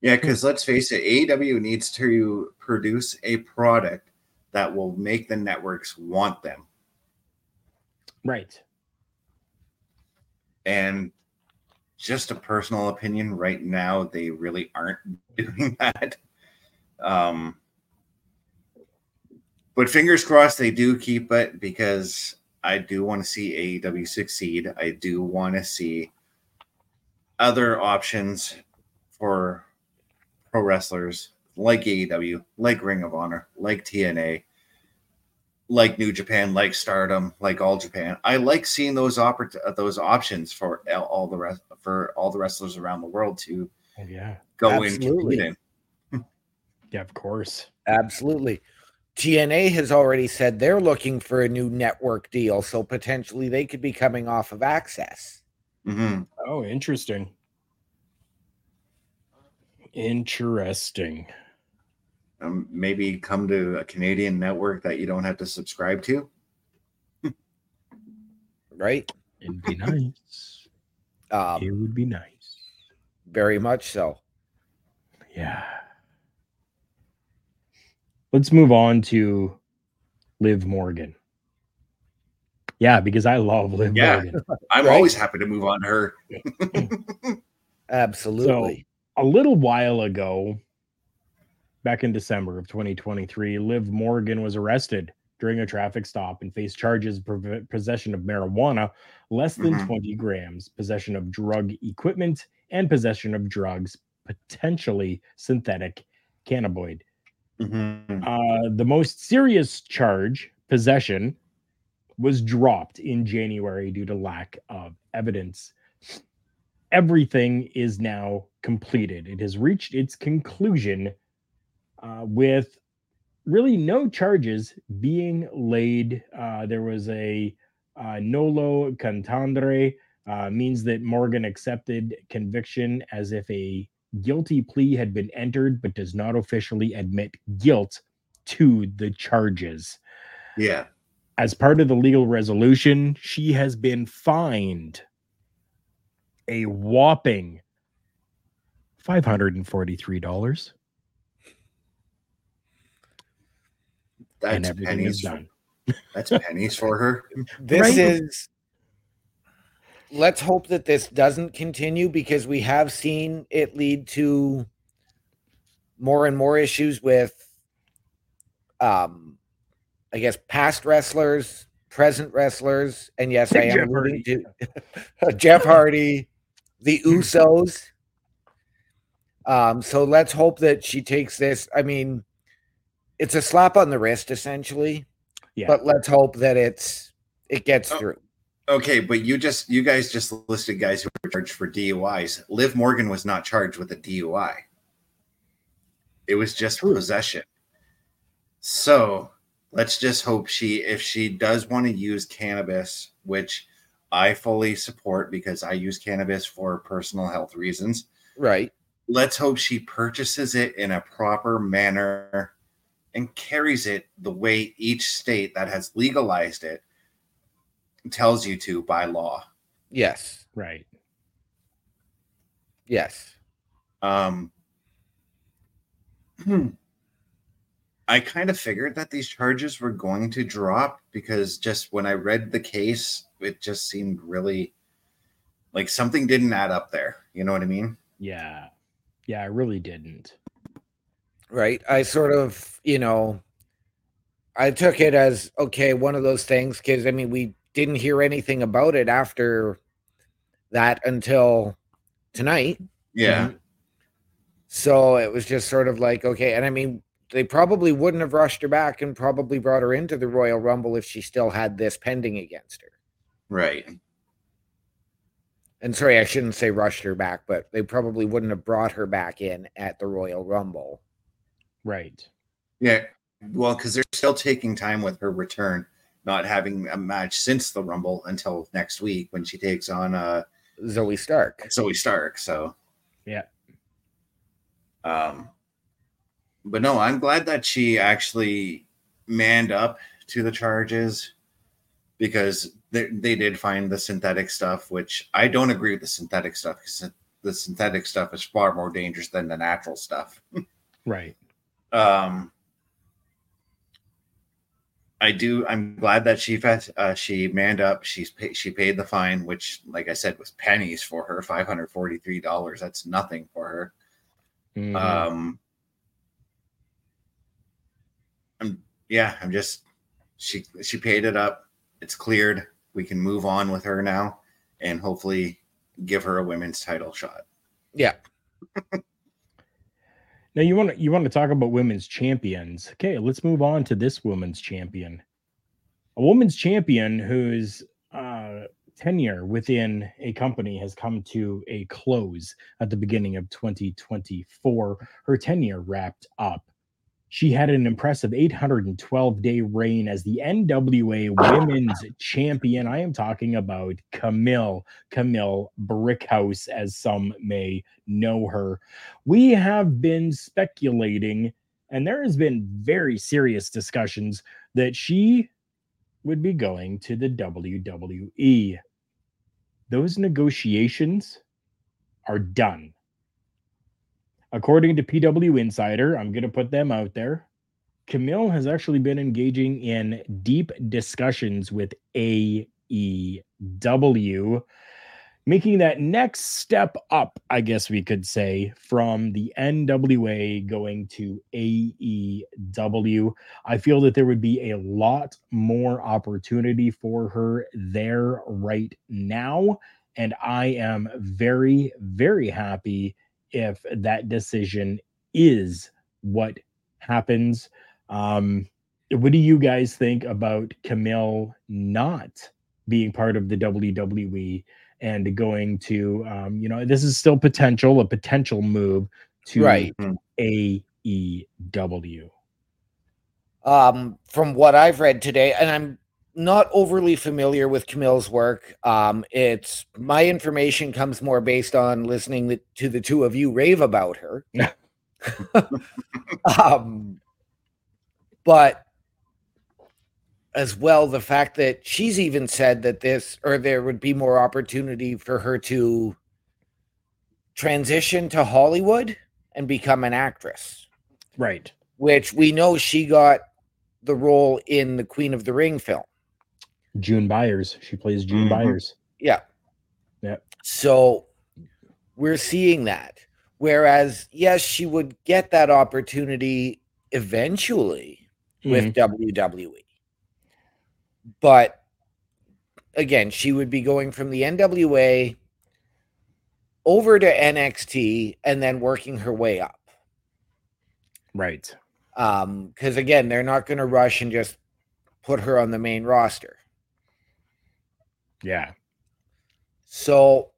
Yeah, because let's face it, AEW needs to produce a product that will make the networks want them, right. and just a personal opinion. Right now, they really aren't doing that. Um, but fingers crossed they do keep it because I do want to see AEW succeed. I do want to see other options for pro wrestlers like AEW, like Ring of Honor, like TNA, like New Japan, like Stardom, like All Japan. I like seeing those oppor- those options for all the rest for all the wrestlers around the world to Oh, yeah. go Absolutely. in compete in. Yeah, of course. Absolutely. TNA has already said they're looking for a new network deal, so potentially they could be coming off of AXS. hmm Oh, interesting. Interesting. Um, maybe come to a Canadian network that you don't have to subscribe to. Right? It'd be nice. Um, it would be nice. very much so. Yeah. Let's move on to Liv Morgan. Yeah, because I love Liv Yeah. Morgan. I'm Right. always happy to move on to her. Absolutely. So, a little while ago, back in December of 2023, Liv Morgan was arrested during a traffic stop and faced charges of possession of marijuana, less than Mhm. 20 grams, possession of drug equipment, and possession of drugs, potentially synthetic cannabinoid. Mhm. Uh, the most serious charge, possession, was dropped in January due to lack of evidence. Everything is now completed. It has reached its conclusion uh, with really no charges being laid. Uh, there was a uh, nolo contendere, uh, means that Morgan accepted conviction as if a guilty plea had been entered, but does not officially admit guilt to the charges. Yeah. As part of the legal resolution, she has been fined a whopping $543 That's everything is pennies. done. That's pennies for her. This Right. is let's hope that this doesn't continue because we have seen it lead to more and more issues with um I guess past wrestlers, present wrestlers, and yes, I am Jeff alluding to Jeff Hardy, the Usos. Um, so let's hope that she takes this. I mean, it's a slap on the wrist, essentially. Yeah. But let's hope that it's it gets Oh. through. Okay, but you just you guys just listed guys who were charged for DUIs. Liv Morgan was not charged with a DUI. It was just True. possession. So let's just hope she if she does want to use cannabis, which I fully support because I use cannabis for personal health reasons. Right. Let's hope she purchases it in a proper manner and carries it the way each state that has legalized it tells you to by law. Yes. Right. Yes. Um, hmm. I kind of figured that these charges were going to drop because just when I read the case, it just seemed really like something didn't add up there. You know what I mean? Yeah. Yeah, I really didn't. Right. I sort of, you know, I took it as okay, one of those things because I mean, we didn't hear anything about it after that until tonight. Yeah. So it was just sort of like, okay. And I mean, they probably wouldn't have rushed her back and probably brought her into the Royal Rumble if she still had this pending against her. Right. And sorry, I shouldn't say rushed her back, but they probably wouldn't have brought her back in at the Royal Rumble. Right. Yeah. Well, because they're still taking time with her return, not having a match since the Rumble until next week when she takes on uh Zoey Stark. Zoey Stark. So Yeah. Um, but no, I'm glad that she actually manned up to the charges because they, they did find the synthetic stuff, which I don't agree with the synthetic stuff because the synthetic stuff is far more dangerous than the natural stuff. Right. Um, I do. I'm glad that she uh, she manned up. She's pay, she paid the fine, which, like I said, was pennies for her. Five hundred forty three dollars. That's nothing for her. Mhm. Um, I'm yeah, I'm just she she paid it up. It's cleared. We can move on with her now, and hopefully give her a women's title shot. Yeah. Now you want to you want to talk about women's champions. Okay, let's move on to this women's champion. A women's champion whose uh, tenure within a company has come to a close at the beginning of 2024. Her tenure wrapped up. She had an impressive 812 day reign as the NWA Women's Champion. I am talking about Kamille, Kamille Brickhouse, as some may know her. We have been speculating, and there has been very serious discussions that she would be going to the WWE. Those negotiations are done. According to PW Insider, I'm going to put them out there. Kamille has actually been engaging in deep discussions with AEW, making that next step up, I guess we could say, from the NWA going to AEW. I feel that there would be a lot more opportunity for her there right now. And I am very, very happy if that decision is what happens. Um, what do you guys think about Kamille not being part of the WWE and going to, um, you know, this is still potential, a potential move to Right. AEW? um, from what I've read today, and I'm not overly familiar with Kamille's work. Um, it's my information comes more based on listening the, to the two of you rave about her. um, but as well, the fact that she's even said that this or there would be more opportunity for her to transition to Hollywood and become an actress Right. which we know she got the role in the Queen of the Ring film. June Byers. She plays June Mhm. Byers. Yeah. Yeah. So we're seeing that. Whereas, yes, she would get that opportunity eventually with WWE. But again, she would be going from the NWA over to NXT and then working her way up. Right. Um, because again, they're not going to rush and just put her on the main roster. Yeah. So,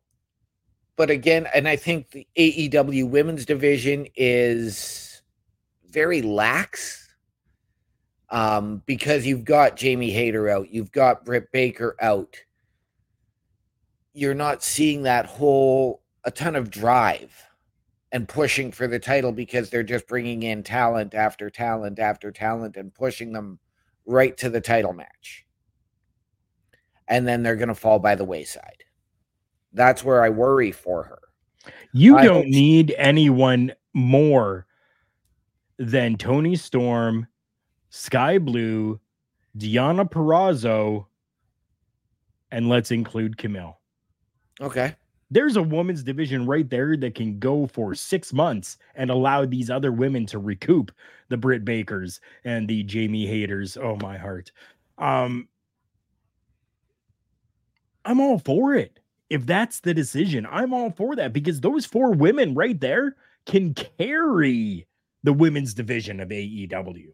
but again, and I think the AEW women's division is very lax um, because you've got Jamie Hayter out, you've got Britt Baker out. You're not seeing that whole a ton of drive and pushing for the title because they're just bringing in talent after talent after talent and pushing them right to the title match. And then they're going to fall by the wayside. That's where I worry for her. You I don't need anyone more than Toni Storm, Skye Blue, Deonna Purrazzo, and let's include Kamille. Okay. There's a women's division right there that can go for six months and allow these other women to recoup the Britt Bakers and the Jamie Hayters. Oh my heart. Um I'm all for it. If that's the decision, I'm all for that because those four women right there can carry the women's division of AEW.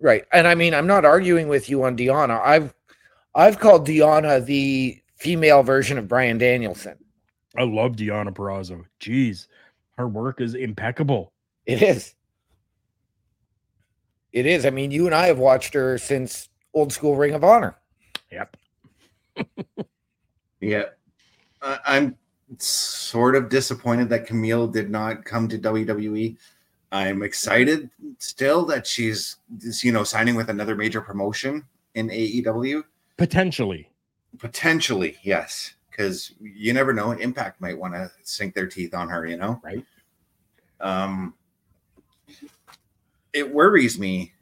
Right. And I mean, I'm not arguing with you on Deonna. I've I've called Deonna the female version of Bryan Danielson. I love Deonna Purrazzo. Jeez, her work is impeccable. It is. It is. I mean, you and I have watched her since old school Ring of Honor. Yep. Yeah. I I'm sort of disappointed that Kamille did not come to WWE. I'm excited still that she's you know signing with another major promotion in AEW. Potentially. Potentially, yes, because you never know. Impact might want to sink their teeth on her, you know. Right. Um, it worries me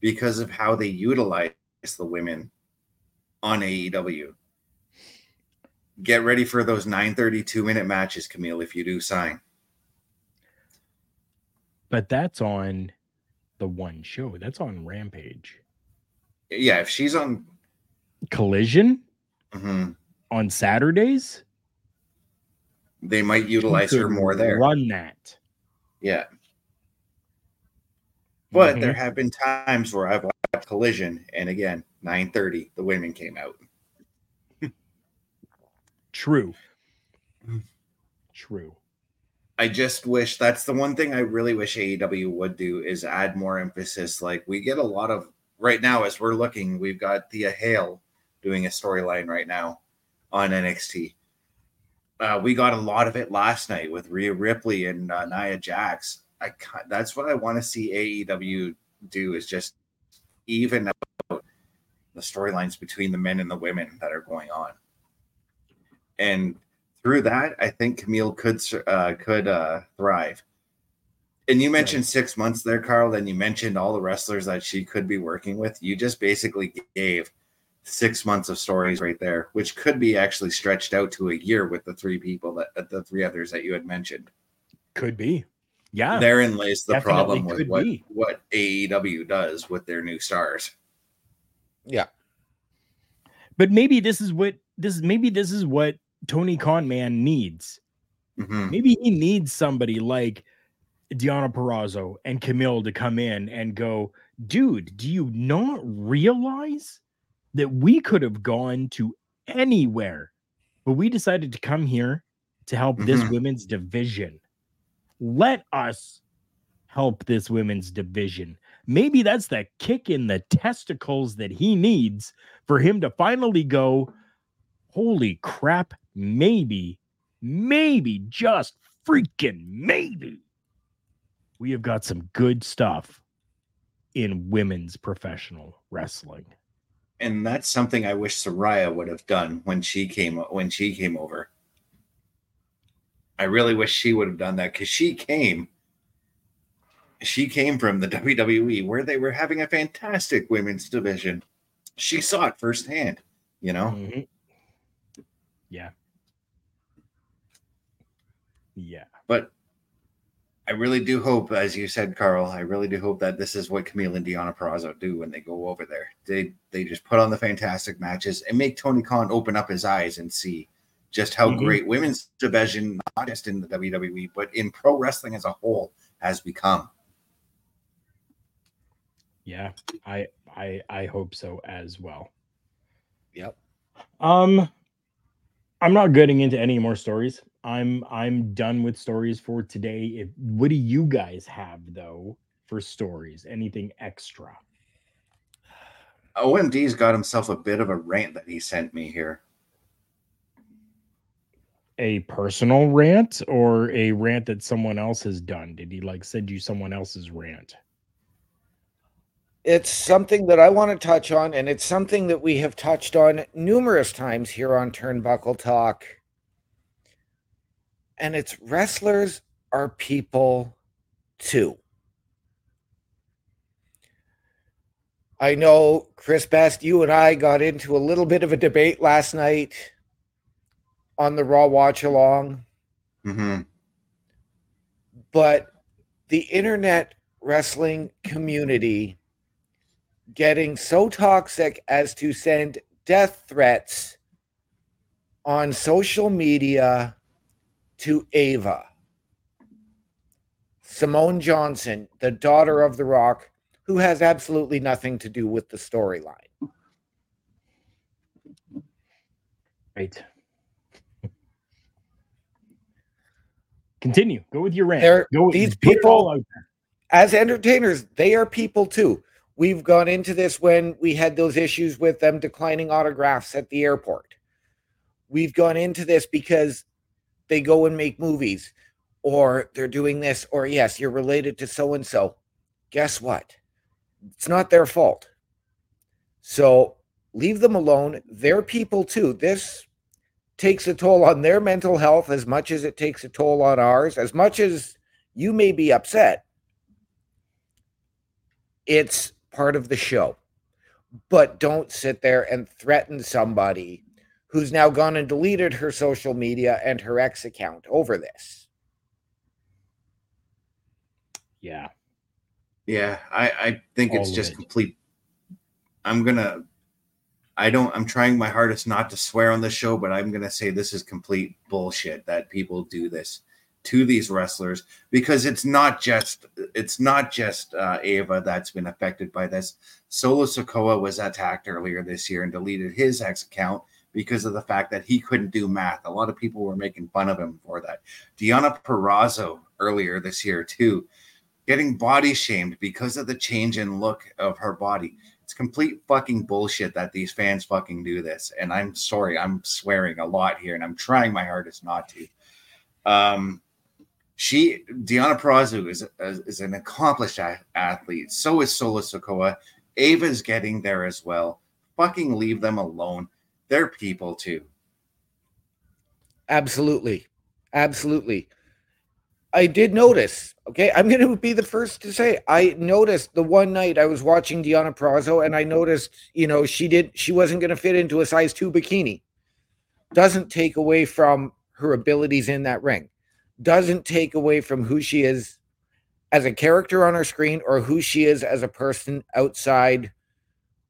because of how they utilize the women on AEW. Get ready for those 932 minute matches, Kamille, if you do sign. but that's on the one show. That's on Rampage. Yeah, if she's on Collision mhm, on Saturdays. they might utilize her more there. Run that. Yeah. But Mhm. there have been times where I've watched Collision, and again, 9:30, the women came out. True. True. I just wish that's the one thing I really wish AEW would do is add more emphasis. Like we get a lot of right now as we're looking, we've got Thea Hail doing a storyline right now on NXT. Uh, we got a lot of it last night with Rhea Ripley and uh, Nia Jax. I that's what I want to see AEW do is just even out the storylines between the men and the women that are going on. And through that, I think Kamille could uh, could uh, thrive. And you mentioned six months there, Karl. And you mentioned all the wrestlers that she could be working with. You just basically gave six months of stories right there, which could be actually stretched out to a year with the three people that uh, the three others that you had mentioned. Could be. Yeah. Therein lays the definitely problem with what, be. what AEW does with their new stars. Yeah. But maybe this is what this maybe this is what Tony Khan man needs. Mhm. Maybe he needs somebody like Deonna Purrazzo and Kamille to come in and go, dude, do you not realize that we could have gone to anywhere, but we decided to come here to help this Mhm. women's division. Let us help this women's division. Maybe that's the kick in the testicles that he needs for him to finally go, holy crap, maybe, maybe, just freaking maybe, we have got some good stuff in women's professional wrestling. and that's something I wish Saraya would have done when she came when she came over. I really wish she would have done that because she came. She came from the WWE where they were having a fantastic women's division. She saw it firsthand, you know. Mhm. Yeah. Yeah. But I really do hope, as you said, Karl, I really do hope that this is what Kamille and Deonna Purrazzo do when they go over there. They they just put on the fantastic matches and make Tony Khan open up his eyes and see just how Mhm. great women's division, not just in the WWE, but in pro wrestling as a whole, has become. Yeah. I I I hope so as well. Yep. Um I'm not getting into any more stories. I'm I'm done with stories for today. If what do you guys have though for stories? Anything extra? OMD's got himself a bit of a rant that he sent me here. A personal rant or a rant that someone else has done? Did he like send you someone else's rant? It's something that I want to touch on, and it's something that we have touched on numerous times here on Turnbuckle Talk. And it's wrestlers are people too. I know, Chris Best, you and I got into a little bit of a debate last night on the Raw Watch Along, Mm-hmm. but the internet wrestling community getting so toxic as to send death threats on social media to Ava. Simone Johnson, the daughter of The Rock, who has absolutely nothing to do with the storyline. Right. Continue. Go with your rant. These put it all people- as entertainers, they are people too. We've gone into this when we had those issues with them declining autographs at the airport. We've gone into this because they go and make movies, or they're doing this, or yes, you're related to so and so. Guess what? It's not their fault. So leave them alone. They're people too. This takes a toll on their mental health as much as it takes a toll on ours, as much as you may be upset it's part of the show. But don't sit there and threaten somebody who's now gone and deleted her social media and her ex account over this. Yeah. Yeah, I, I think it's All of just it. complete. I'm gonna. I don't. I'm trying my hardest not to swear on this show, but I'm gonna say this is complete bullshit that people do this to these wrestlers because it's not just it's not just uh, Ava that's been affected by this. Solo Sikoa was attacked earlier this year and deleted his ex account because of the fact that he couldn't do math. A lot of people were making fun of him for that. Deonna Purrazzo earlier this year too getting body shamed because of the change in look of her body. It's complete fucking bullshit that these fans fucking do this. And I'm sorry, I'm swearing a lot here and I'm trying my hardest not to. Um, she, Deonna Purrazzo, is, is an accomplished athlete. So is Solo Sikoa. Ava's getting there as well. Fucking leave them alone. They're people too. Absolutely. Absolutely. I did notice. Okay. I'm going to be the first to say I noticed the one night I was watching Deonna Purrazzo and I noticed, you know, she did, she wasn't going to fit into a size two bikini. Doesn't take away from her abilities in that ring, doesn't take away from who she is as a character on her screen or who she is as a person outside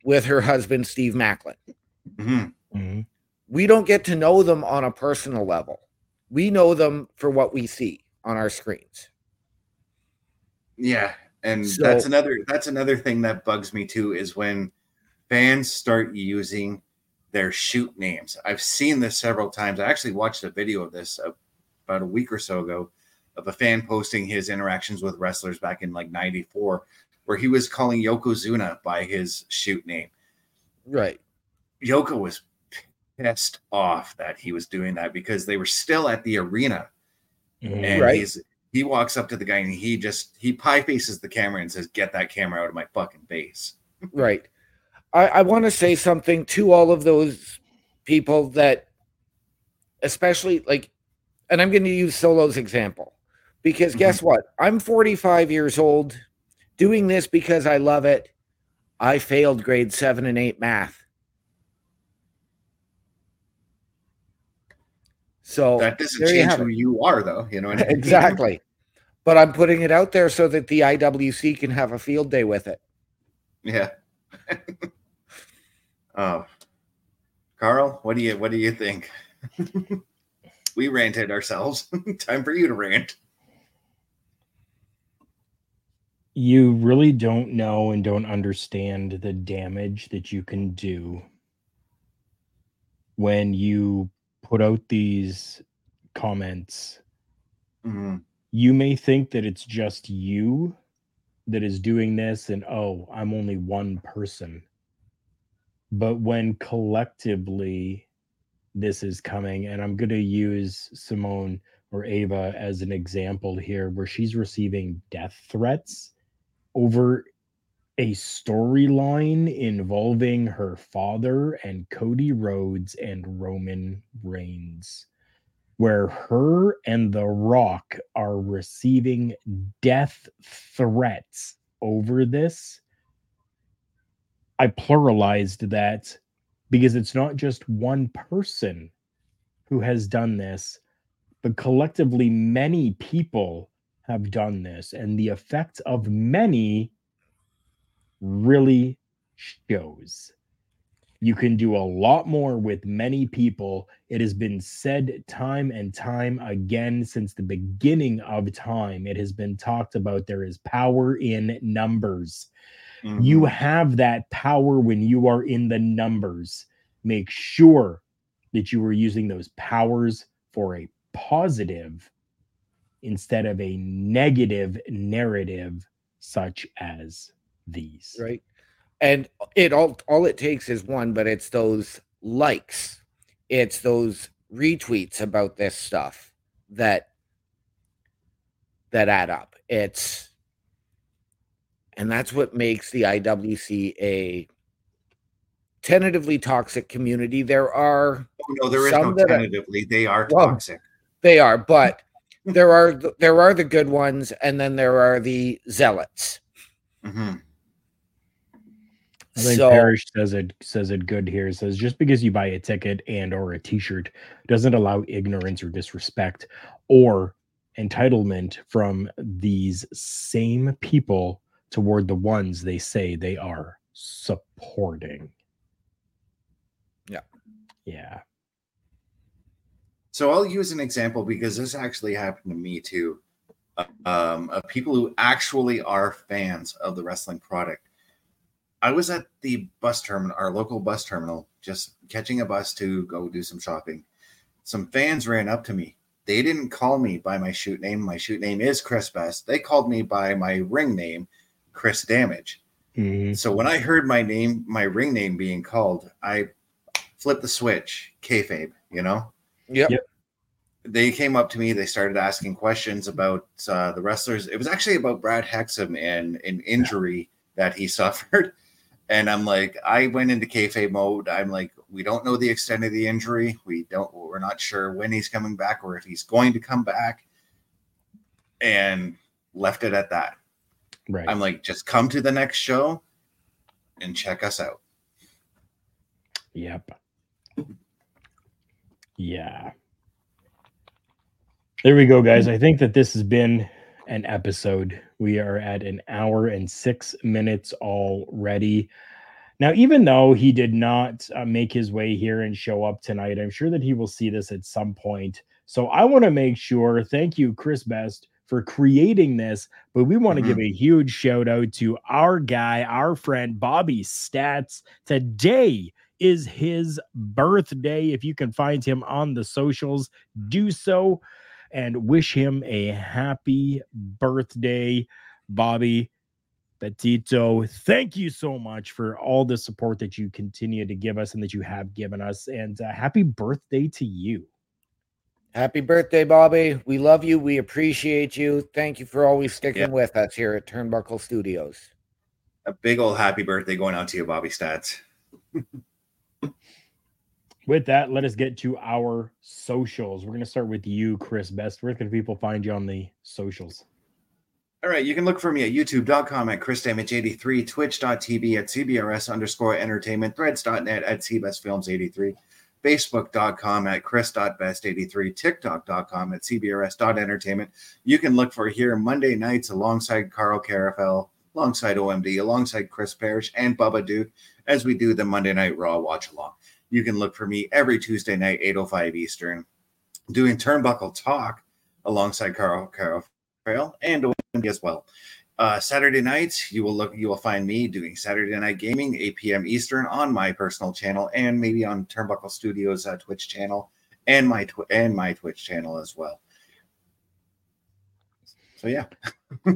with her husband, Steve Maclin Mhm. Mhm. we don't get to know them on a personal level. We know them for what we see on our screens. Yeah, and So- that's another that's another thing that bugs me too is when fans start using their shoot names. I've seen this several times. I actually watched a video of this uh, about a week or so ago of a fan posting his interactions with wrestlers back in like 94 where he was calling Yokozuna by his shoot name. Right. Yoko was pissed off that he was doing that because they were still at the arena Mhm. and Right. he's he walks up to the guy and he just he pie faces the camera and says, "Get that camera out of my fucking face." Right. I, I want to say something to all of those people that, especially like, and I'm going to use Solo's example because guess mm-hmm. what? I'm 45 years old doing this because I love it. I failed grade seven and eight math. So That doesn't you change have who you are, though. You know what I mean? exactly. But I'm putting it out there so that the IWC can have a field day with it. Yeah. oh, Karl, what do you what do you think? we ranted ourselves. Time for you to rant. you really don't know and don't understand the damage that you can do when you put out these comments. Mhm. You may think that it's just you that is doing this, and oh, I'm only one person. But when collectively this is coming, and I'm going to use Simone or Ava as an example here, where she's receiving death threats over a storyline involving her father and Cody Rhodes and Roman Reigns, where her and The Rock are receiving death threats over this. I pluralized that because it's not just one person who has done this, but collectively many people have done this, and the effect of many really shows. You can do a lot more with many people. It has been said time and time again since the beginning of time. It has been talked about there is power in numbers. You mm-hmm. have that power when you are in the numbers. Make sure that you are using those powers for a positive instead of a negative narrative such as these. right and it all all it takes is one but it's those likes it's those retweets about this stuff that that add up it's and that's what makes the IWC a tentatively toxic community there are Oh, no, there is some no that are- tentatively. They are Well, toxic. they are but there are there are the good ones and then there are the zealots Mhm. I think so Parrish says it says it good here. It says just because you buy a ticket and or a t-shirt doesn't allow ignorance or disrespect or entitlement from these same people toward the ones they say they are supporting. Yeah. Yeah. So I'll use an example because this actually happened to me too. Um, of people who actually are fans of the wrestling product. I was at the bus terminal, our local bus terminal, just catching a bus to go do some shopping. Some fans ran up to me. They didn't call me by my shoot name. My shoot name is Chris Best. They called me by my ring name, Chris Damage. Mhm. So when I heard my name, my ring name being called, I flipped the switch, kayfabe, you know? Yep. Yep. They came up to me. They started asking questions about uh, the wrestlers. It was actually about Brad Hexam and an injury that he suffered. And I'm like, I went into kayfabe mode. I'm like, we don't know the extent of the injury. We don't. We're not sure when he's coming back or if he's going to come back. And left it at that. Right. I'm like, just come to the next show and check us out. Yep. Yeah. There we go, guys. I think that this has been an episode. We are at an hour and six minutes already. Now, even though he did not uh, make his way here and show up tonight, I'm sure that he will see this at some point. So I want to make sure, thank you, Chris Best, for creating this. But we want to give a huge shout out to our guy, our friend, Bobby Stats. Today is his birthday. If you can find him on the socials, do so and wish him a happy birthday, Bobby. Petito, thank you so much for all the support that you continue to give us and that you have given us. And uh, happy birthday to you. Happy birthday, Bobby. We love you. We appreciate you. Thank you for always sticking Yeah. with us here at Turnbuckle Studios. A big old happy birthday going out to you, Bobby Stats. With that, let us get to our socials. We're going to start with you, Chris Best. Where can people find you on the socials? All right, you can look for me at youtube.com at chrisdamage83, twitch.tv at cbrs underscore entertainment, threads.net at cbestfilms83, facebook.com at chris.best83, tiktok.com at cbrs.entertainment. You can look for here Monday nights alongside Karl Karufel, alongside OMD, alongside Chris Parrish and Bubba Duke as we do the Monday Night Raw watch along. You can look for me every Tuesday night, 8.05 Eastern, doing Turnbuckle Talk alongside Karl Karufel and OMD as well. Uh, Saturday nights, you will look, you will find me doing Saturday Night Gaming, 8 p.m. Eastern on my personal channel, and maybe on Turnbuckle Studios uh, Twitch channel, and my tw- and my Twitch channel as well. So yeah,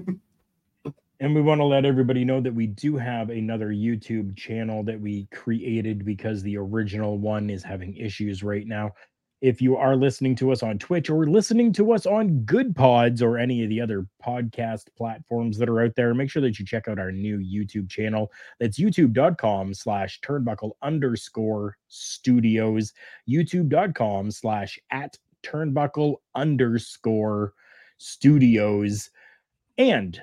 And we want to let everybody know that we do have another YouTube channel that we created because the original one is having issues right now. If you are listening to us on Twitch or listening to us on Good Pods or any of the other podcast platforms that are out there, make sure that you check out our new YouTube channel. That's youtube.com slash turnbuckle underscore studios, youtube.com slash at turnbuckle underscore studios. And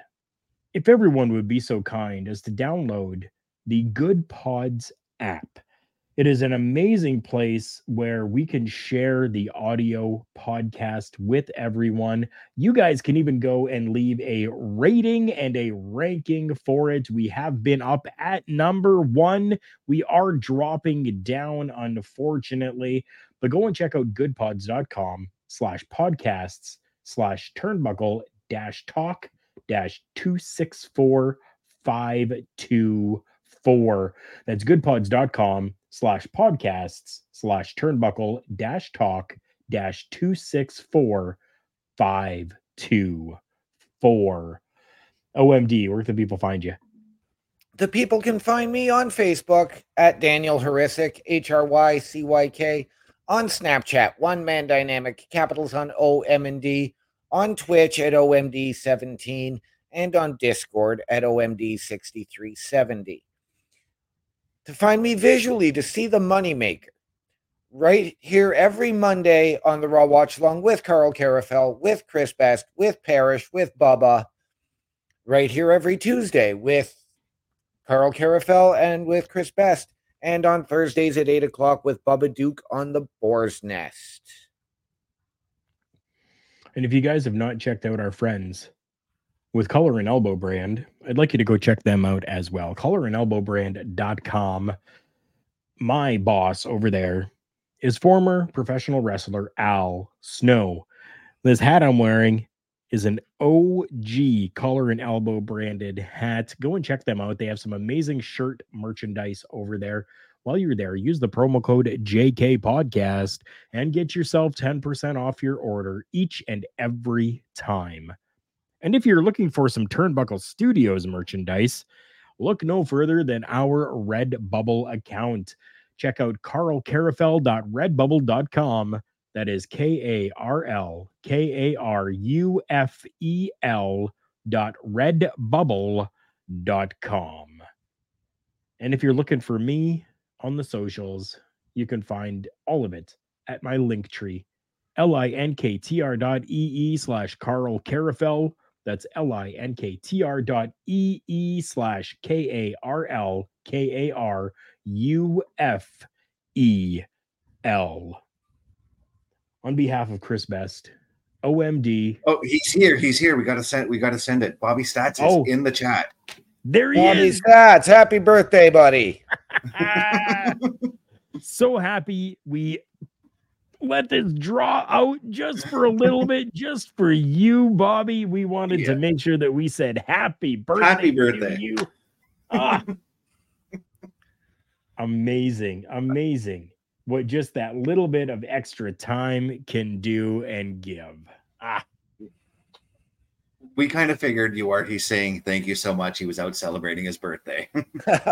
if everyone would be so kind as to download the Good Pods app. It is an amazing place where we can share the audio podcast with everyone. You guys can even go and leave a rating and a ranking for it. We have been up at number one. We are dropping down, unfortunately, but go and check out goodpods.com slash podcasts slash turnbuckle dash talk dash 264524. That's goodpods.com slash podcasts slash turnbuckle dash talk dash 264524. OMD, where can people find you? The people can find me on Facebook at Daniel Hrycyk, H R Y C Y K, on Snapchat, One Man Dynamic, capitals on O M and D, on Twitch at OMD17, and on Discord at OMD6370. To find me visually, to see the moneymaker, right here every Monday on the Raw Watch Along with Karl Karufel, with Chris Best, with Parrish, with Bubba, right here every Tuesday with Karl Karufel and with Chris Best, and on Thursdays at 8 o'clock with Bubba Duke on the Boar's Nest. And if you guys have not checked out our friends with Collar and Elbow brand, I'd like you to go check them out as well. Collarandelbowbrand.com. My boss over there is former professional wrestler Al Snow. This hat I'm wearing is an OG collar and elbow branded hat. Go and check them out. They have some amazing shirt merchandise over there. While you're there, use the promo code JK Podcast and get yourself 10% off your order each and every time. And if you're looking for some Turnbuckle Studios merchandise, look no further than our Redbubble account. Check out karlkarufel.redbubble.com. That is K A R L K A R U F E L dot redbubble.com. And if you're looking for me on the socials, you can find all of it at my link tree, L-I-N-K-T-R dot E-E slash Karl Karufel. That's L-I-N-K-T-R dot E-E slash K-A-R-L-K-A-R-U-F-E-L. On behalf of Chris Best, OMD. Oh, he's here. He's here. We gotta send we gotta send it. Bobby Stats is Oh. in the chat. There he Bobby is. Bobby Stats, happy birthday, buddy. so happy we let this draw out just for a little bit, just for you, Bobby. We wanted to make sure that we said happy birthday. Happy to birthday. you. Ah. amazing, amazing. What just that little bit of extra time can do and give. Ah, We kind of figured you are. He's saying thank you so much. He was out celebrating his birthday.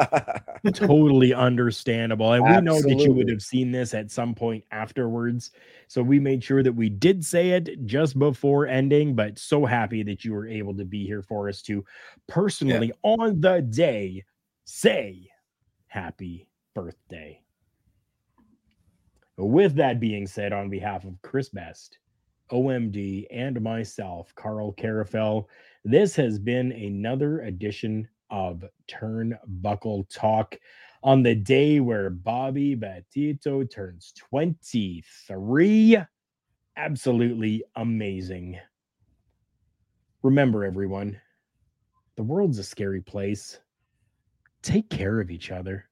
totally understandable. And we know that you would have seen this at some point afterwards. So we made sure that we did say it just before ending, but so happy that you were able to be here for us to personally on the day say happy birthday. With that being said, on behalf of Chris Best, OMD, and myself, Karl Karufel, this has been another edition of Turnbuckle Talk on the day where Bobby Batito turns 23. Absolutely amazing. Remember, everyone, the world's a scary place. Take care of each other.